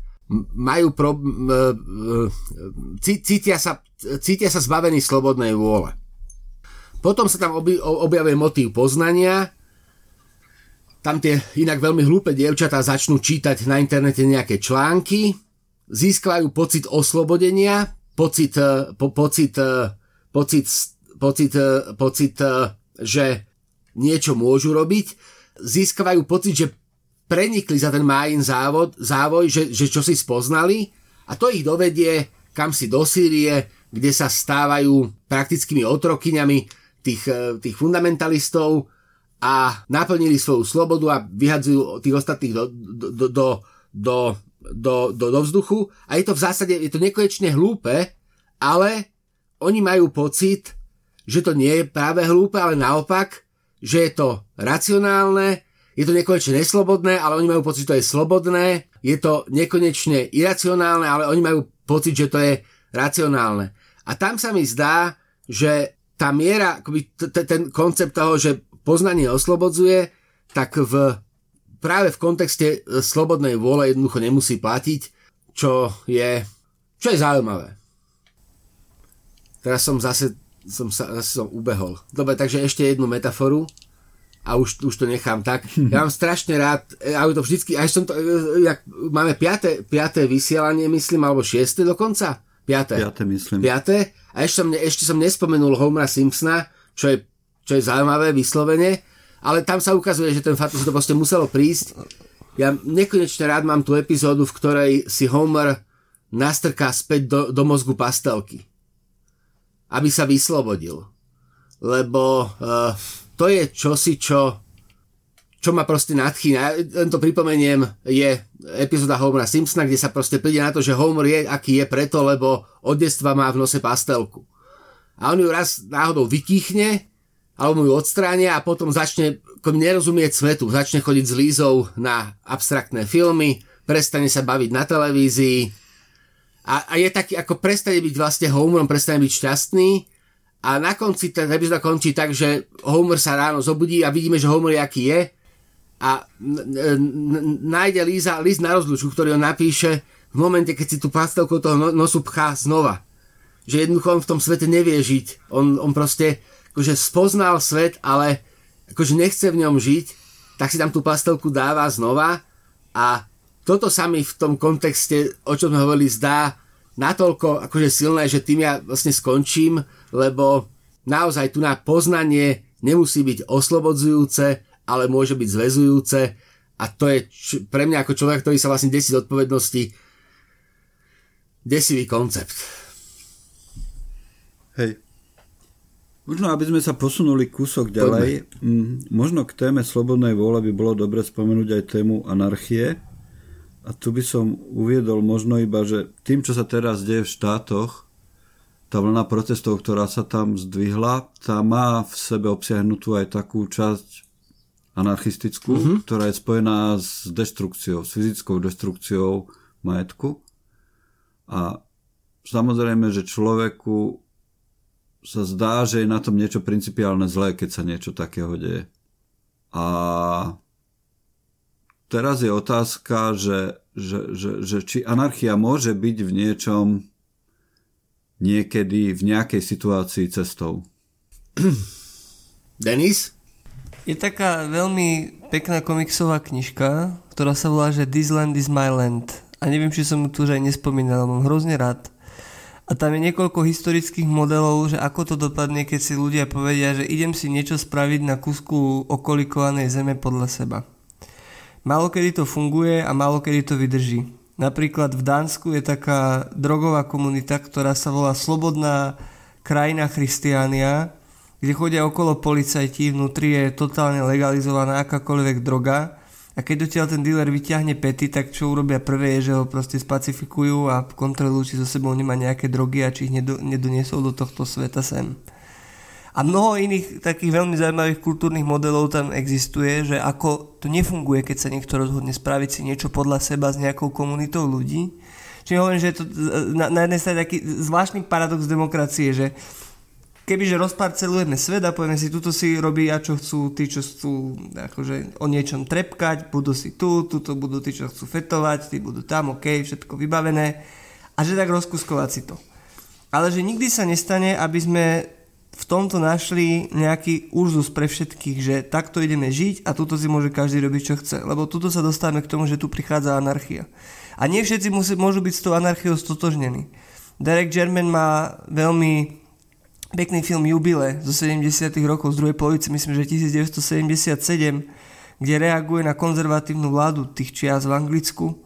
majú pro, cítia, sa, cítia sa zbavení slobodnej vôle. Potom sa tam objavuje motív poznania, tam tie inak veľmi hlúpe dievčatá začnú čítať na internete nejaké články, získajú pocit oslobodenia, pocit, po, pocit, pocit pocit, e, pocit, e, že niečo môžu robiť, získavajú pocit, že prenikli za ten májin závod, závoj, že, že čo si spoznali a to ich dovedie kam si do Sýrie, kde sa stávajú praktickými otrokyňami tých, e, tých fundamentalistov a naplnili svoju slobodu a vyhadzujú tých ostatných do, do, do, do, do, do, do, vzduchu a je to v zásade, je to nekonečne hlúpe, ale oni majú pocit, že to nie je práve hlúpe, ale naopak, že je to racionálne, je to nekonečne neslobodné, ale oni majú pocit, že to je slobodné, je to nekonečne iracionálne, ale oni majú pocit, že to je racionálne. A tam sa mi zdá, že tá miera, akoby ten koncept toho, že poznanie oslobodzuje, tak v, práve v kontexte e, slobodnej vôle jednoducho nemusí platiť, čo je, čo je zaujímavé. Teraz som zase som sa zase som ubehol. Dobre, takže ešte jednu metaforu a už, už to nechám tak. Ja mám strašne rád, ja to vždycky, až som to, e, jak, máme piaté, piaté vysielanie, myslím, alebo šieste dokonca? Piaté. Piaté, myslím. Piaté. A ešte som, ešte som nespomenul Homera Simpsona, čo je, čo je zaujímavé vyslovene, ale tam sa ukazuje, že ten fakt, že to proste muselo prísť. Ja nekonečne rád mám tú epizódu, v ktorej si Homer nastrká späť do, do mozgu pastelky aby sa vyslobodil. Lebo uh, to je čosi, čo, čo ma proste nadchýna. Len to pripomeniem, je epizóda Homera Simpsona, kde sa proste príde na to, že Homer je, aký je preto, lebo od detstva má v nose pastelku. A on ju raz náhodou vykýchne, alebo mu ju odstránia a potom začne nerozumieť svetu, začne chodiť s Lízou na abstraktné filmy, prestane sa baviť na televízii, a, a je taký, ako prestane byť vlastne Homerom, prestane byť šťastný a na konci ten epizóda končí tak, že Homer sa ráno zobudí a vidíme, že Homer je aký je a nájde Líza list na rozlučku, ktorý on napíše v momente, keď si tú pastelku toho no, nosu pchá znova. Že jednoducho on v tom svete nevie žiť. On, on proste akože spoznal svet, ale akože nechce v ňom žiť, tak si tam tú pastelku dáva znova a toto sa mi v tom kontexte, o čom sme hovorili, zdá natoľko akože silné, že tým ja vlastne skončím, lebo naozaj tu na poznanie nemusí byť oslobodzujúce, ale môže byť zväzujúce a to je pre mňa ako človek, ktorý sa vlastne desí z odpovednosti, desivý koncept. Hej. Možno, aby sme sa posunuli kúsok ďalej, m, možno k téme slobodnej vôle by bolo dobre spomenúť aj tému anarchie. A tu by som uviedol možno iba, že tým, čo sa teraz deje v štátoch, tá vlna protestov, ktorá sa tam zdvihla, tá má v sebe obsiahnutú aj takú časť anarchistickú, mm-hmm. ktorá je spojená s deštrukciou, s fyzickou deštrukciou majetku. A samozrejme, že človeku sa zdá, že je na tom niečo principiálne zlé, keď sa niečo takého deje. A teraz je otázka, že, že, že, že či anarchia môže byť v niečom niekedy v nejakej situácii cestou. Denis? Je taká veľmi pekná komiksová knižka, ktorá sa volá, že This Land is my land. A neviem, či som tu už aj nespomínal, mám hrozne rád. A tam je niekoľko historických modelov, že ako to dopadne, keď si ľudia povedia, že idem si niečo spraviť na kusku okolikovanej zeme podľa seba. Málo kedy to funguje a málo kedy to vydrží. Napríklad v Dánsku je taká drogová komunita, ktorá sa volá Slobodná krajina Christiania, kde chodia okolo policajti, vnútri je totálne legalizovaná akákoľvek droga a keď odtiaľ ten dealer vyťahne pety, tak čo urobia prvé je, že ho proste spacifikujú a kontrolujú, či so sebou nemá nejaké drogy a či ich nedoniesol do tohto sveta sem. A mnoho iných takých veľmi zaujímavých kultúrnych modelov tam existuje, že ako to nefunguje, keď sa niekto rozhodne spraviť si niečo podľa seba s nejakou komunitou ľudí. Čiže hovorím, že je to na, na jednej strane taký zvláštny paradox demokracie, že kebyže rozparcelujeme svet a povieme si, tuto si robia, čo chcú, tí, čo chcú akože o niečom trepkať, budú si tu, tuto budú tí, čo chcú fetovať, tí budú tam, ok, všetko vybavené a že tak rozkuskovať si to. Ale že nikdy sa nestane, aby sme v tomto našli nejaký úrzus pre všetkých, že takto ideme žiť a tuto si môže každý robiť, čo chce. Lebo tuto sa dostávame k tomu, že tu prichádza anarchia. A nie všetci môžu byť s tou anarchiou stotožnení. Derek German má veľmi pekný film Jubile zo 70 rokov z druhej polovice, myslím, že 1977, kde reaguje na konzervatívnu vládu tých čias v Anglicku,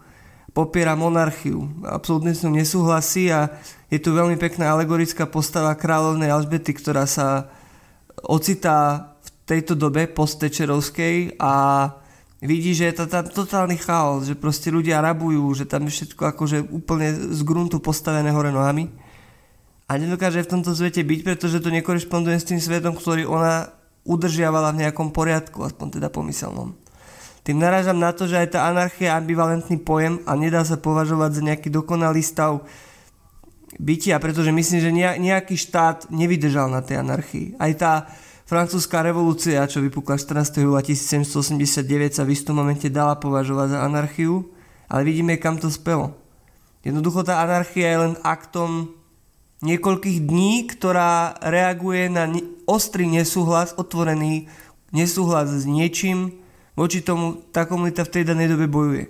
popiera monarchiu, absolútne s ňou nesúhlasí a je tu veľmi pekná alegorická postava kráľovnej Alžbety, ktorá sa ocitá v tejto dobe posttečerovskej a vidí, že je to tam totálny chaos, že proste ľudia rabujú, že tam je všetko akože úplne z gruntu postavené hore nohami a nedokáže v tomto svete byť, pretože to nekorešponduje s tým svetom, ktorý ona udržiavala v nejakom poriadku, aspoň teda pomyselnom. Tým narážam na to, že aj tá anarchia je ambivalentný pojem a nedá sa považovať za nejaký dokonalý stav bytia, pretože myslím, že nejaký štát nevydržal na tej anarchii. Aj tá francúzska revolúcia, čo vypukla 14. júla 1789, sa v istom momente dala považovať za anarchiu, ale vidíme, kam to spelo. Jednoducho tá anarchia je len aktom niekoľkých dní, ktorá reaguje na ostrý nesúhlas, otvorený nesúhlas s niečím, voči tomu tá komunita v tej danej dobe bojuje.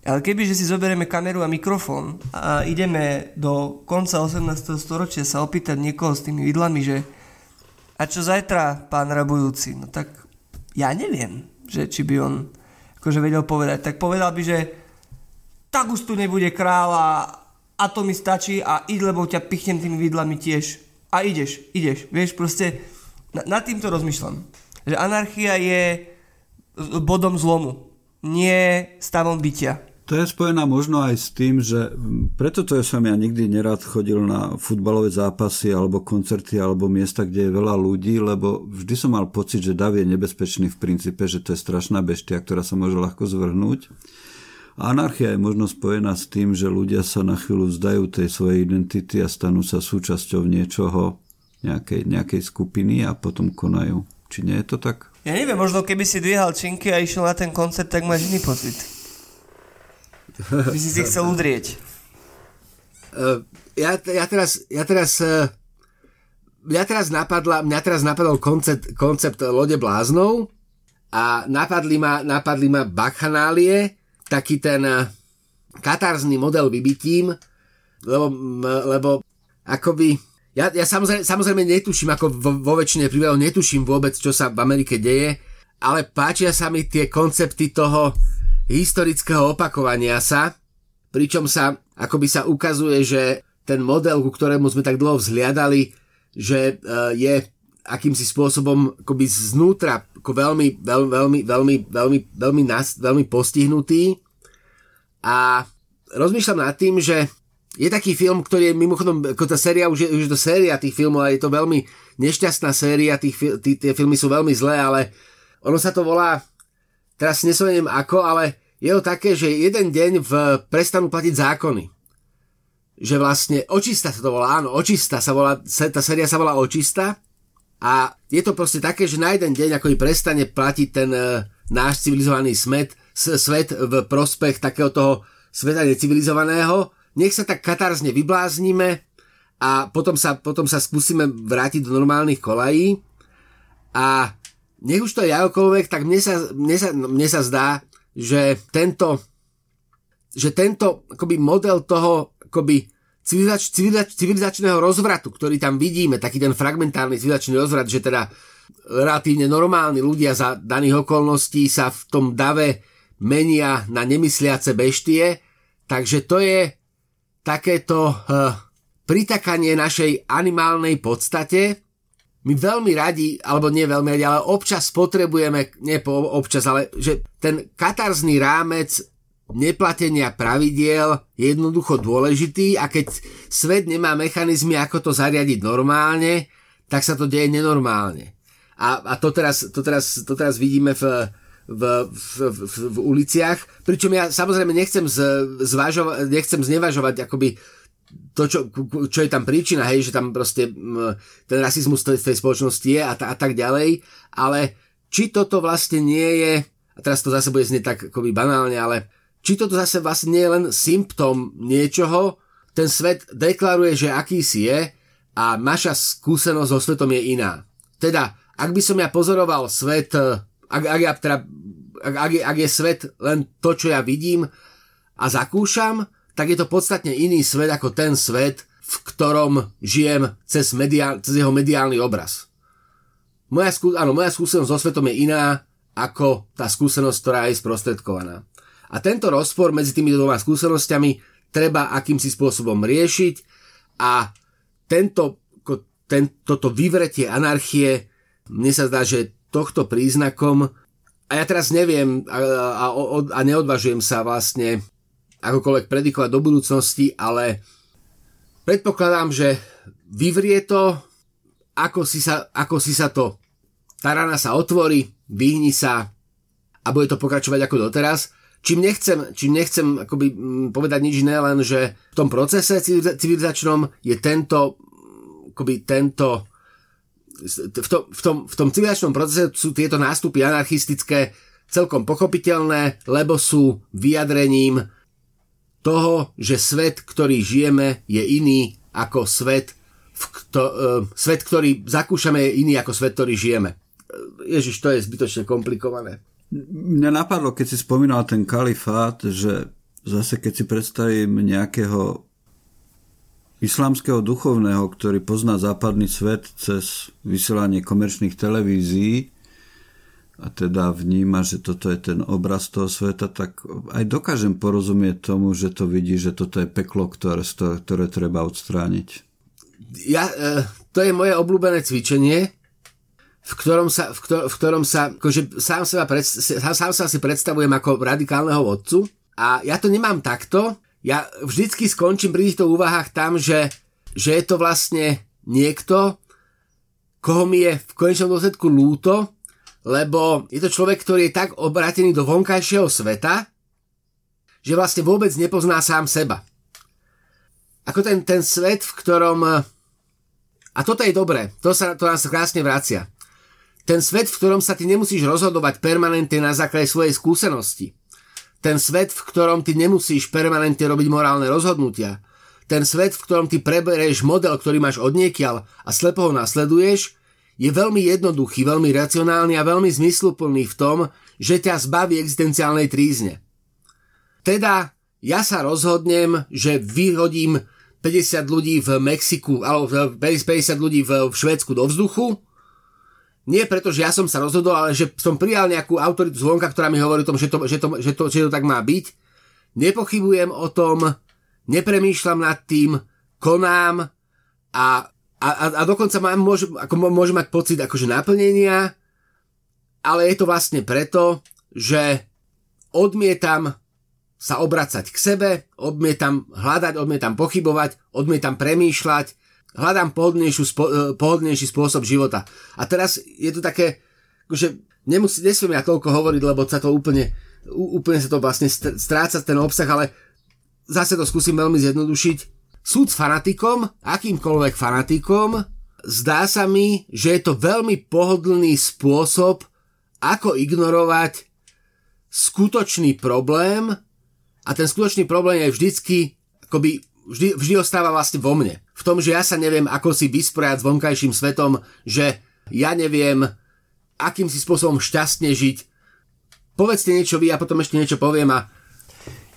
Ale keby, že si zoberieme kameru a mikrofón a ideme do konca 18. storočia sa opýtať niekoho s tými vidlami, že a čo zajtra, pán rabujúci? No tak ja neviem, že či by on akože vedel povedať. Tak povedal by, že tak už tu nebude kráľa a to mi stačí a íď, lebo ťa pichnem tými vidlami tiež. A ideš, ideš. Vieš, proste na, nad týmto rozmýšľam. Že anarchia je bodom zlomu, nie stavom bytia. To je spojená možno aj s tým, že preto to som ja nikdy nerad chodil na futbalové zápasy alebo koncerty alebo miesta, kde je veľa ľudí, lebo vždy som mal pocit, že dav je nebezpečný v princípe, že to je strašná beštia, ktorá sa môže ľahko zvrhnúť Anarchia je možno spojená s tým, že ľudia sa na chvíľu vzdajú tej svojej identity a stanú sa súčasťou niečoho, nejakej, nejakej skupiny a potom konajú. Či nie je to tak? Ja neviem, možno keby si dvíhal činky a išiel na ten koncert, tak máš iný pocit. By si si chcel udrieť. Uh, ja, ja teraz, ja teraz uh, mňa teraz napadla, mňa teraz napadol koncept, koncept lode bláznov a napadli ma, napadli ma bakchanálie, taký ten eh, katarzný model vybitím, lebo, lebo akoby ja, ja samozrejme, samozrejme netuším, ako vo, vo väčšine prípadov netuším vôbec, čo sa v Amerike deje, ale páčia sa mi tie koncepty toho historického opakovania sa, pričom sa akoby sa ukazuje, že ten model, ku ktorému sme tak dlho vzhliadali, že uh, je akýmsi spôsobom akoby znútra ako veľmi, veľmi, veľmi, veľmi, veľmi, veľmi, nás, veľmi postihnutý a rozmýšľam nad tým, že je taký film, ktorý je mimochodom, ako tá séria, už je, už je to séria tých filmov a je to veľmi nešťastná séria, tých, tí, tie filmy sú veľmi zlé, ale ono sa to volá, teraz nesvedem ako, ale je to také, že jeden deň v prestanú platiť zákony. Že vlastne očista sa to volá, áno, očista sa volá, tá séria sa volá očista a je to proste také, že na jeden deň, ako prestane platiť ten uh, náš civilizovaný smet, svet v prospech takého toho sveta necivilizovaného, nech sa tak katarzne vybláznime a potom sa, potom sa skúsime vrátiť do normálnych kolají. A nech už to je akokoľvek, tak mne sa, mne sa, mne sa zdá, že tento, že tento akoby model toho akoby civilizač, civilizač, civilizačného rozvratu, ktorý tam vidíme, taký ten fragmentárny civilizačný rozvrat, že teda relatívne normálni ľudia za daných okolností sa v tom dave menia na nemysliace beštie, takže to je takéto uh, pritakanie našej animálnej podstate. My veľmi radi, alebo nie veľmi radi, ale občas potrebujeme, nie po občas, ale že ten katarzný rámec neplatenia pravidiel je jednoducho dôležitý a keď svet nemá mechanizmy, ako to zariadiť normálne, tak sa to deje nenormálne. A, a to, teraz, to, teraz, to teraz vidíme v, v, v, v, v uliciach, pričom ja samozrejme nechcem, z, zvažovať, nechcem znevažovať akoby to, čo, čo je tam príčina, hej, že tam proste ten rasizmus v tej spoločnosti je a, a tak ďalej, ale či toto vlastne nie je, a teraz to zase bude znieť tak akoby banálne, ale či toto zase vlastne nie je len symptom niečoho, ten svet deklaruje, že akýsi je a naša skúsenosť so svetom je iná. Teda, ak by som ja pozoroval svet, ak, ak, ja teda, ak, ak, je, ak je svet len to, čo ja vidím a zakúšam, tak je to podstatne iný svet ako ten svet, v ktorom žijem cez, mediál, cez jeho mediálny obraz. Moja, skú, áno, moja skúsenosť so svetom je iná ako tá skúsenosť, ktorá je sprostredkovaná. A tento rozpor medzi tými dvoma skúsenosťami treba akýmsi spôsobom riešiť a tento, ten, toto vyvretie anarchie mne sa zdá, že tohto príznakom a ja teraz neviem a, a, a neodvažujem sa vlastne akokoľvek predikovať do budúcnosti, ale predpokladám, že vyvrie to, ako si sa, ako si sa to, tá rana sa otvorí, vyhni sa a bude to pokračovať ako doteraz Čím nechcem, čím nechcem akoby mm, povedať nič iné, len že v tom procese civilizačnom je tento, akoby tento v tom, v, tom, v tom civilizačnom procese sú tieto nástupy anarchistické celkom pochopiteľné, lebo sú vyjadrením toho, že svet, ktorý žijeme, je iný ako svet, v kto, uh, svet, ktorý zakúšame, je iný ako svet, ktorý žijeme. Ježiš, to je zbytočne komplikované. Mňa napadlo, keď si spomínal ten kalifát, že zase keď si predstavím nejakého islamského duchovného, ktorý pozná západný svet cez vysielanie komerčných televízií a teda vníma, že toto je ten obraz toho sveta, tak aj dokážem porozumieť tomu, že to vidí, že toto je peklo, ktoré, ktoré treba odstrániť. Ja, e, to je moje obľúbené cvičenie, v ktorom sa, v, ktor- v ktorom sa akože sám, seba pred, sám sa si predstavujem ako radikálneho vodcu a ja to nemám takto. Ja vždycky skončím pri týchto úvahách tam, že, že je to vlastne niekto, koho mi je v konečnom dôsledku lúto, lebo je to človek, ktorý je tak obrátený do vonkajšieho sveta, že vlastne vôbec nepozná sám seba. Ako ten, ten svet, v ktorom... A toto je dobré, to, sa, to nás krásne vracia. Ten svet, v ktorom sa ty nemusíš rozhodovať permanentne na základe svojej skúsenosti. Ten svet, v ktorom ty nemusíš permanentne robiť morálne rozhodnutia. Ten svet, v ktorom ty preberieš model, ktorý máš odniekiaľ a slepo ho nasleduješ, je veľmi jednoduchý, veľmi racionálny a veľmi zmysluplný v tom, že ťa zbaví existenciálnej trízne. Teda ja sa rozhodnem, že vyhodím 50 ľudí v Mexiku, alebo 50 ľudí v Švedsku do vzduchu nie preto, že ja som sa rozhodol, ale že som prijal nejakú autoritu zvonka, ktorá mi hovorí o tom, že to, že to, že to, že to tak má byť. Nepochybujem o tom, nepremýšľam nad tým, konám a a, a, dokonca mám, môže, ako môže mať pocit akože naplnenia, ale je to vlastne preto, že odmietam sa obracať k sebe, odmietam hľadať, odmietam pochybovať, odmietam premýšľať, hľadám spo, e, pohodlnejší spôsob života. A teraz je to také, že nemusí, nesmiem ja toľko hovoriť, lebo sa to úplne, úplne sa to vlastne stráca ten obsah, ale zase to skúsim veľmi zjednodušiť. Súd s fanatikom, akýmkoľvek fanatikom, zdá sa mi, že je to veľmi pohodlný spôsob, ako ignorovať skutočný problém a ten skutočný problém je vždycky, akoby vždy, vždy ostáva vlastne vo mne. V tom, že ja sa neviem, ako si vysporiať s vonkajším svetom, že ja neviem, akým si spôsobom šťastne žiť. Povedzte niečo vy a potom ešte niečo poviem a...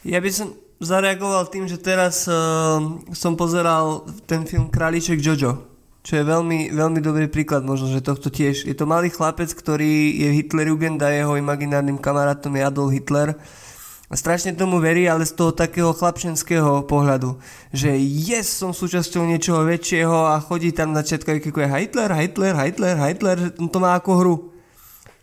Ja by som zareagoval tým, že teraz uh, som pozeral ten film Králiček Jojo, čo je veľmi, veľmi dobrý príklad možno, že tohto tiež. Je to malý chlapec, ktorý je Hitlerjugend a jeho imaginárnym kamarátom je Adolf Hitler a strašne tomu verí, ale z toho takého chlapčenského pohľadu, že yes, som súčasťou niečoho väčšieho a chodí tam na všetko, je Hitler, Hitler, Hitler, Hitler, to má ako hru.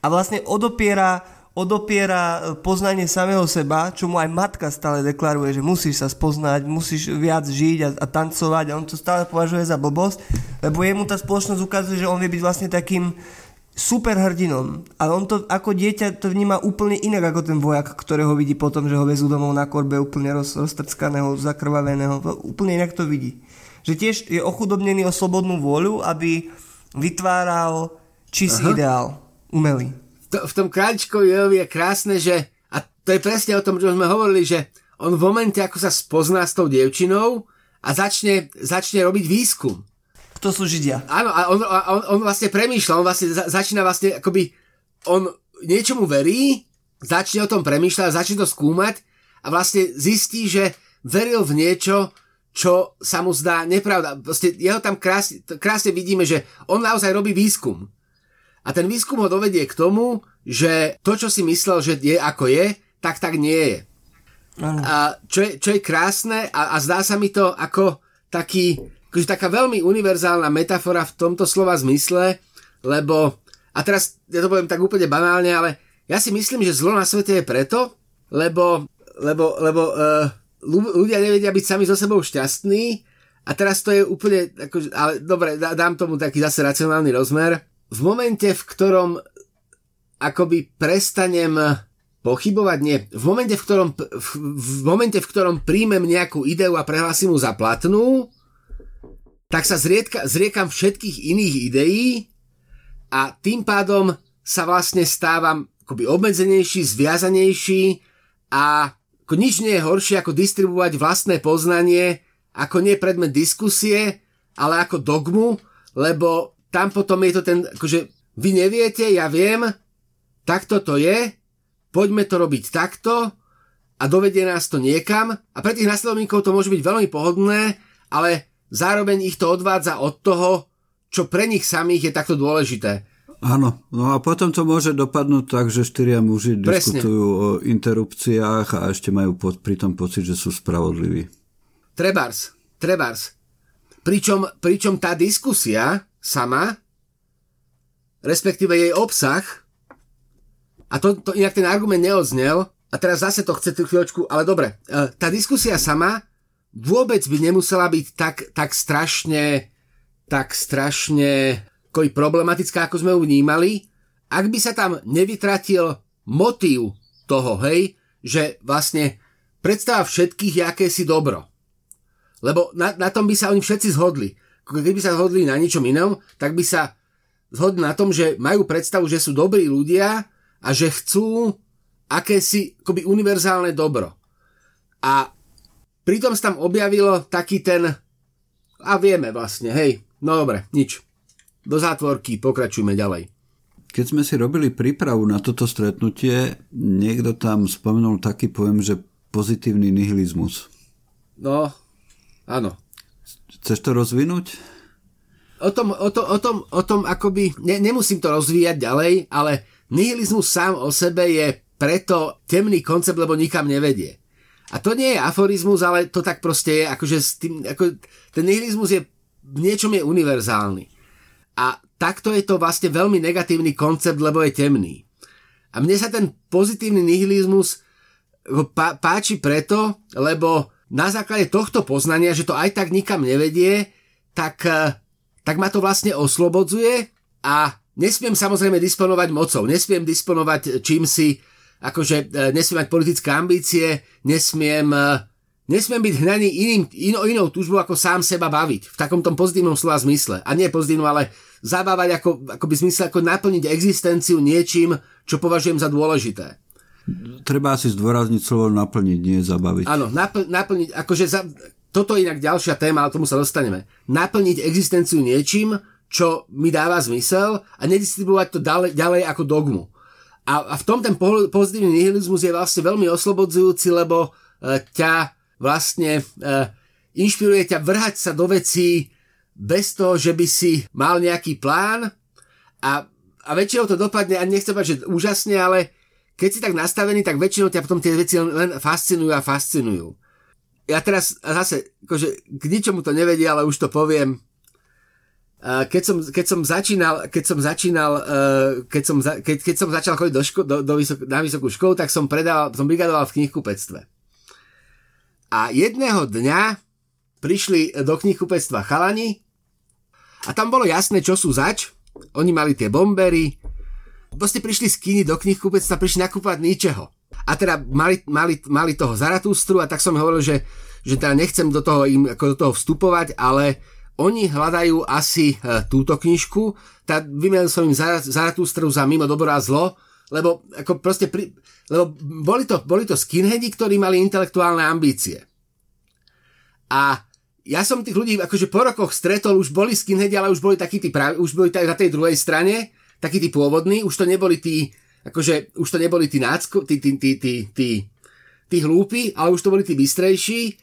A vlastne odopiera odopiera poznanie samého seba, čo mu aj matka stále deklaruje, že musíš sa spoznať, musíš viac žiť a, a tancovať a on to stále považuje za blbosť, lebo jemu tá spoločnosť ukazuje, že on vie byť vlastne takým super hrdinom. Ale on to ako dieťa to vníma úplne inak ako ten vojak, ktorého vidí potom, že ho vezú domov na korbe úplne roz, roztrckaného, zakrvaveného. Úplne inak to vidí. Že tiež je ochudobnený o slobodnú vôľu, aby vytváral čistý ideál, umelý to, v tom králičkovi je krásne, že a to je presne o tom, čo sme hovorili, že on v momente, ako sa spozná s tou dievčinou a začne, začne robiť výskum. Kto sú Židia? Áno, a on, a on, on vlastne premýšľa, on vlastne za, začína vlastne akoby, on niečomu verí, začne o tom premýšľať, začne to skúmať a vlastne zistí, že veril v niečo, čo sa mu zdá nepravda. Proste jeho tam krásne, krásne vidíme, že on naozaj robí výskum. A ten výskum ho dovedie k tomu, že to, čo si myslel, že je ako je, tak tak nie je. A čo je, čo je krásne a, a zdá sa mi to ako taký, akože taká veľmi univerzálna metafora v tomto slova zmysle, lebo, a teraz ja to poviem tak úplne banálne, ale ja si myslím, že zlo na svete je preto, lebo, lebo, lebo uh, ľudia nevedia byť sami so sebou šťastní a teraz to je úplne, akože, ale dobre, dám tomu taký zase racionálny rozmer, v momente, v ktorom akoby prestanem pochybovať, nie. V momente, v ktorom, v, v momente, v ktorom príjmem nejakú ideu a prehlasím ju za platnú, tak sa zriedka, zriekam všetkých iných ideí a tým pádom sa vlastne stávam akoby obmedzenejší, zviazanejší a ako nič nie je horšie ako distribuovať vlastné poznanie ako nie predmet diskusie, ale ako dogmu, lebo tam potom je to ten, akože vy neviete, ja viem, takto to je, poďme to robiť takto a dovedie nás to niekam. A pre tých nasledovníkov to môže byť veľmi pohodlné, ale zároveň ich to odvádza od toho, čo pre nich samých je takto dôležité. Áno, no a potom to môže dopadnúť tak, že štyria muži Presne. diskutujú o interrupciách a ešte majú pod, pri tom pocit, že sú spravodliví. Trebars, trebars. Pričom, pričom tá diskusia sama, respektíve jej obsah, a to, to inak ten argument neodznel, a teraz zase to chce tú chvíľočku, ale dobre, e, tá diskusia sama vôbec by nemusela byť tak, tak strašne, tak strašne koj problematická, ako sme ju vnímali, ak by sa tam nevytratil motív toho, hej, že vlastne predstava všetkých je akési dobro. Lebo na, na tom by sa oni všetci zhodli keby sa zhodli na ničom inom, tak by sa zhodli na tom, že majú predstavu, že sú dobrí ľudia a že chcú akési akoby univerzálne dobro. A pritom sa tam objavilo taký ten a vieme vlastne, hej, no dobre, nič. Do zátvorky, pokračujme ďalej. Keď sme si robili prípravu na toto stretnutie, niekto tam spomenul taký pojem, že pozitívny nihilizmus. No, áno. Chceš to rozvinúť? O tom, o, to, o tom, o tom akoby, ne, nemusím to rozvíjať ďalej, ale nihilizmus sám o sebe je preto temný koncept, lebo nikam nevedie. A to nie je aforizmus, ale to tak proste je, akože s tým, ako, ten nihilizmus je v niečom je univerzálny. A takto je to vlastne veľmi negatívny koncept, lebo je temný. A mne sa ten pozitívny nihilizmus pá- páči preto, lebo na základe tohto poznania, že to aj tak nikam nevedie, tak, eh, tak ma to vlastne oslobodzuje a nesmiem samozrejme disponovať mocou, nesmiem disponovať čím si, akože eh, nesmiem mať politické ambície, nesmiem eh, Nesmiem byť hnaný iným, inou, inou túžbou, ako sám seba baviť. V takom tom pozitívnom slova zmysle. A nie pozitívnom, ale zabávať ako, ako by zmysle, ako naplniť existenciu niečím, čo považujem za dôležité. Treba si zdôrazniť slovo naplniť, nie zabaviť. Áno, napl- naplniť, akože za, toto je inak ďalšia téma, ale tomu sa dostaneme. Naplniť existenciu niečím, čo mi dáva zmysel a nedistribuovať to ďalej, ďalej ako dogmu. A, a v tom ten pozitívny nihilizmus je vlastne veľmi oslobodzujúci, lebo e, ťa vlastne uh, inšpiruje ťa vrhať sa do vecí bez toho, že by si mal nejaký plán a, a väčšinou to dopadne, a nechcem povedať, že úžasne, ale keď si tak nastavený, tak väčšinou ťa potom tie veci len fascinujú a fascinujú. Ja teraz zase, akože k ničomu to nevedie, ale už to poviem. Keď som, keď som začínal, keď som začínal, keď som, keď, keď som začal chodiť do ško- do, do vysok- na vysokú školu, tak som predal, som brigadoval v knihkupectve. A jedného dňa prišli do knihkupectva chalani a tam bolo jasné, čo sú zač. Oni mali tie bombery. Proste prišli z kiny do knihkupectva, prišli nakúpať ničeho. A teda mali, mali, mali toho Zaratústru a tak som hovoril, že, že teda nechcem do toho im ako do toho vstupovať, ale oni hľadajú asi e, túto knižku. Tá, vymenil som im Zaratústru za mimo dobro a zlo, lebo ako proste pri, lebo boli to, boli to skinheadi, ktorí mali intelektuálne ambície. A ja som tých ľudí akože po rokoch stretol, už boli skinheadi, ale už boli takí tí pravi, už boli na tej druhej strane, takí tí pôvodní, už to neboli tí, akože už to neboli tí nácko, tí, tí, tí, tí, tí, tí hlúpi, ale už to boli tí bystrejší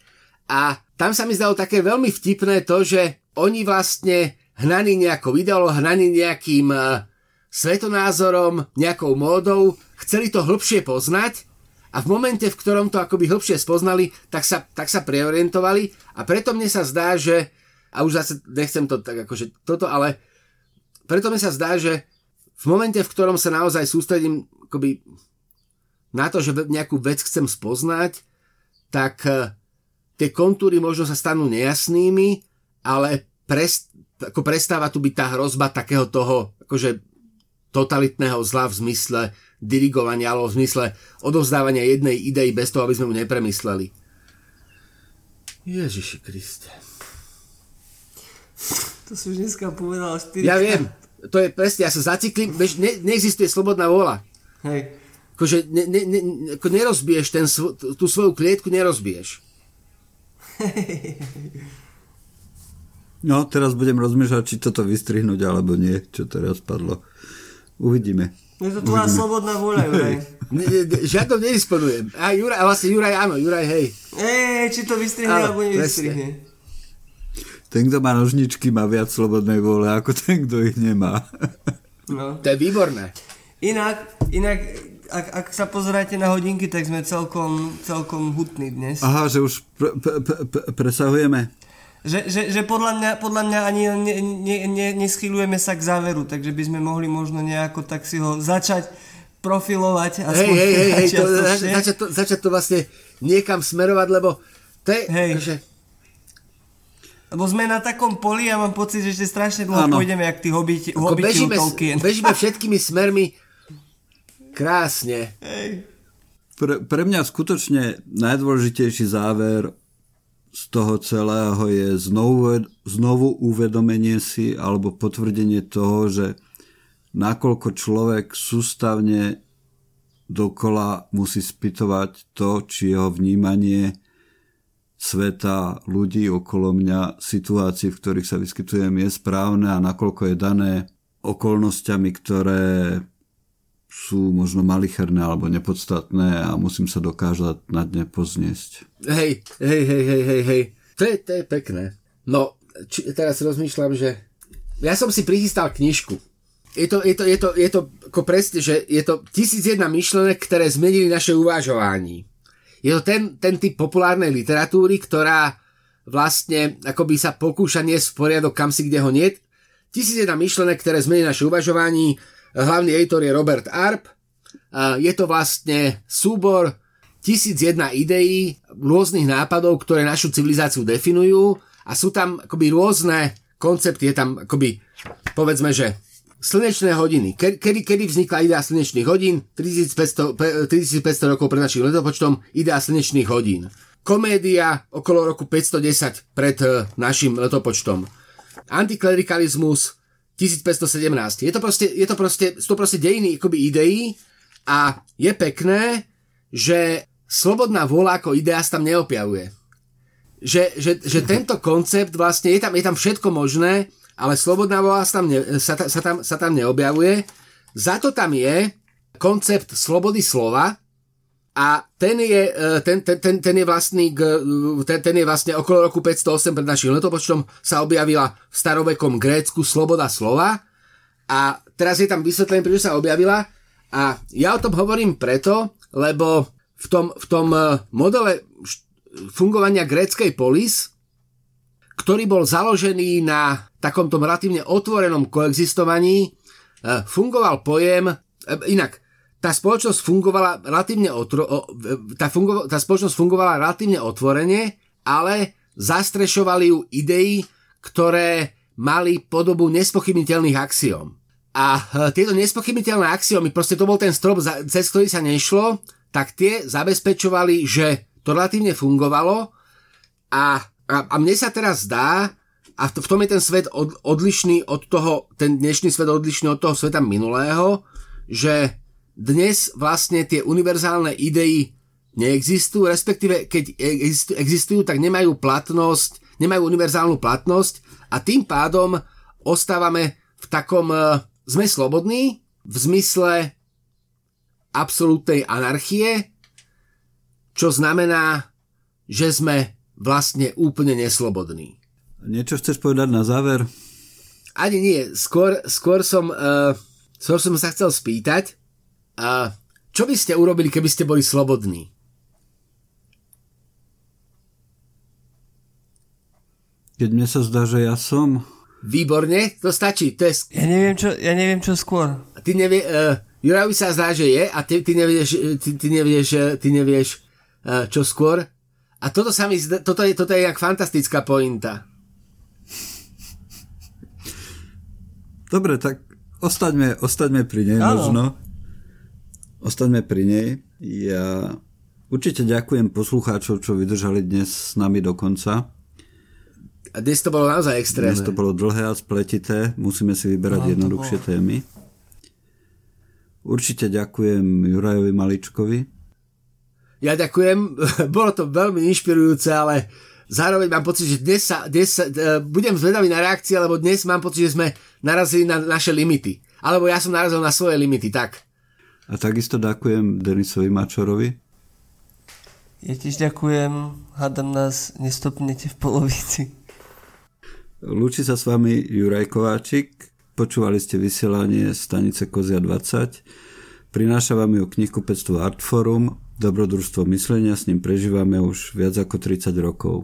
a tam sa mi zdalo také veľmi vtipné to, že oni vlastne hnaní nejakou ideológiou, hnaní nejakým uh, svetonázorom, nejakou módou, chceli to hĺbšie poznať a v momente, v ktorom to akoby hĺbšie spoznali, tak sa, tak sa preorientovali a preto mne sa zdá, že a už zase nechcem to tak akože toto, ale preto mne sa zdá, že v momente, v ktorom sa naozaj sústredím akoby na to, že nejakú vec chcem spoznať, tak eh, tie kontúry možno sa stanú nejasnými, ale prest, ako prestáva tu byť tá hrozba takého toho akože totalitného zla v zmysle dirigovania alebo v zmysle odovzdávania jednej idei bez toho, aby sme mu nepremysleli. Ježiši Kriste. To si už dneska povedal 4 Ja viem, to je presne, ja sa zaciklím, ne, neexistuje slobodná vôľa. Hej. Akože ne, ne, ne, ako nerozbiješ ten, tú svoju klietku, nerozbiješ. No, teraz budem rozmýšľať, či toto vystrihnúť, alebo nie, čo teraz padlo. Uvidíme. Je to tvoja Uvidíme. slobodná vôľa, Juraj. Žiadom nedisponujem. A Juraj, vlastne Juraj áno, Juraj hej. Ej, či to vystrihne alebo nevystrihne. Ten, kto má nožničky, má viac slobodnej vôle, ako ten, kto ich nemá. No. To je výborné. Inak, inak ak, ak sa pozeráte na hodinky, tak sme celkom, celkom hutní dnes. Aha, že už pre, pre, pre, presahujeme. Že, že, že podľa, mňa, podľa mňa ani ne, ne, ne, neschylujeme sa k záveru, takže by sme mohli možno nejako tak si ho začať profilovať. Hej, hej, hej, hej to, začať, to, začať to vlastne niekam smerovať, lebo to je... Hej. Že... Lebo sme na takom poli a mám pocit, že ešte strašne dlho ano. pôjdeme, jak tí hobiti, hobiti bežíme, Tolkien. bežíme všetkými smermi krásne. Hej. Pre, pre mňa skutočne najdôležitejší záver z toho celého je znovu, znovu uvedomenie si alebo potvrdenie toho, že nakoľko človek sústavne dokola musí spytovať to, či jeho vnímanie sveta, ľudí okolo mňa, situácií, v ktorých sa vyskytujem, je správne a nakoľko je dané okolnostiami, ktoré sú možno malicherné alebo nepodstatné a musím sa dokázať na dne pozniesť. Hej, hej, hej, hej, hej, hej. To je, to je pekné. No, či, teraz rozmýšľam, že ja som si prichystal knižku. Je to, je to, je to, je to ako presne, že je to tisíc jedna myšlenek, ktoré zmenili naše uvažovanie. Je to ten, ten typ populárnej literatúry, ktorá vlastne akoby sa pokúša niesť v poriadok kam si, kde ho nie. Tisíc jedna myšlenek, ktoré zmení naše uvažování. Hlavný editor je Robert Arp. Je to vlastne súbor tisíc jedna ideí, rôznych nápadov, ktoré našu civilizáciu definujú a sú tam akoby rôzne koncepty, je tam akoby, povedzme, že slnečné hodiny. Kedy, kedy vznikla idea slnečných hodín? 3500, 3500 rokov pred našim letopočtom idea slnečných hodín. Komédia okolo roku 510 pred eh, našim letopočtom. Antiklerikalizmus 1517. Je to proste, je to proste, sú to proste dejiny akoby ideí a je pekné, že slobodná vôľa ako idea sa tam neopjavuje. Že, že, že tento koncept vlastne, je tam, je tam všetko možné, ale slobodná vôľa sa tam, ne, sa, sa, tam, sa tam neobjavuje. Za to tam je koncept slobody slova, a ten je, e, ten, ten, ten, ten, je vlastný, ten, ten je vlastne okolo roku 508 pred našim letopočtom sa objavila v starovekom Grécku sloboda slova. A teraz je tam vysvetlenie, prečo sa objavila. A ja o tom hovorím preto, lebo v tom, v tom e, modele fungovania gréckej polis, ktorý bol založený na takomto relatívne otvorenom koexistovaní, e, fungoval pojem, inak, tá spoločnosť fungovala relatívne otro, tá, fungo, tá spoločnosť fungovala relatívne otvorene, ale zastrešovali ju idei, ktoré mali podobu nespochybniteľných axiom. A e, tieto nespochybniteľné axiomy, proste to bol ten strop, cez ktorý sa nešlo, tak tie zabezpečovali, že to relatívne fungovalo a, a, a mne sa teraz zdá, a v, tom je ten svet od, odlišný od toho, ten dnešný svet odlišný od toho sveta minulého, že dnes vlastne tie univerzálne idei neexistujú, respektíve keď existujú, tak nemajú platnosť, nemajú univerzálnu platnosť a tým pádom ostávame v takom, e, sme slobodní v zmysle absolútnej anarchie, čo znamená, že sme vlastne úplne neslobodní. Niečo chceš povedať na záver? Ani nie, skôr, skôr, som, uh, skôr som sa chcel spýtať, a čo by ste urobili, keby ste boli slobodní? Keď mne sa zdá, že ja som... Výborne, to stačí. To je... ja, neviem, čo, ja neviem, čo skôr. Ty nevie, uh, Jurajovi sa zdá, že je a ty, ty nevieš, ty, ty nevieš, ty nevieš uh, čo skôr. A toto, sa mi, toto, je, toto je jak fantastická pointa. Dobre, tak ostaňme, ostaňme pri nej Áno. možno ostaňme pri nej. Ja určite ďakujem poslucháčov, čo vydržali dnes s nami do konca. A dnes to bolo naozaj extrémne. Dnes to bolo dlhé a spletité, musíme si vyberať no, jednoduchšie témy. Určite ďakujem Jurajovi Maličkovi. Ja ďakujem, bolo to veľmi inšpirujúce, ale zároveň mám pocit, že dnes sa, dnes sa uh, budem zvedavý na reakcie, lebo dnes mám pocit, že sme narazili na naše limity. Alebo ja som narazil na svoje limity, tak. A takisto ďakujem Denisovi Mačorovi. Ja tiež ďakujem, hádam nás nestopnete v polovici. Lúči sa s vami Juraj Kováčik, počúvali ste vysielanie stanice Kozia 20. Prináša vám ju 500 Artforum, dobrodružstvo myslenia, s ním prežívame už viac ako 30 rokov.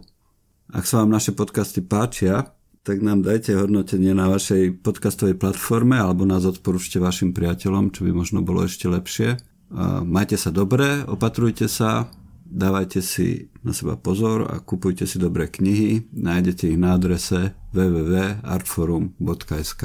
Ak sa vám naše podcasty páčia, tak nám dajte hodnotenie na vašej podcastovej platforme alebo nás odporúčte vašim priateľom, čo by možno bolo ešte lepšie. Majte sa dobre, opatrujte sa, dávajte si na seba pozor a kupujte si dobré knihy. Nájdete ich na adrese www.artforum.sk.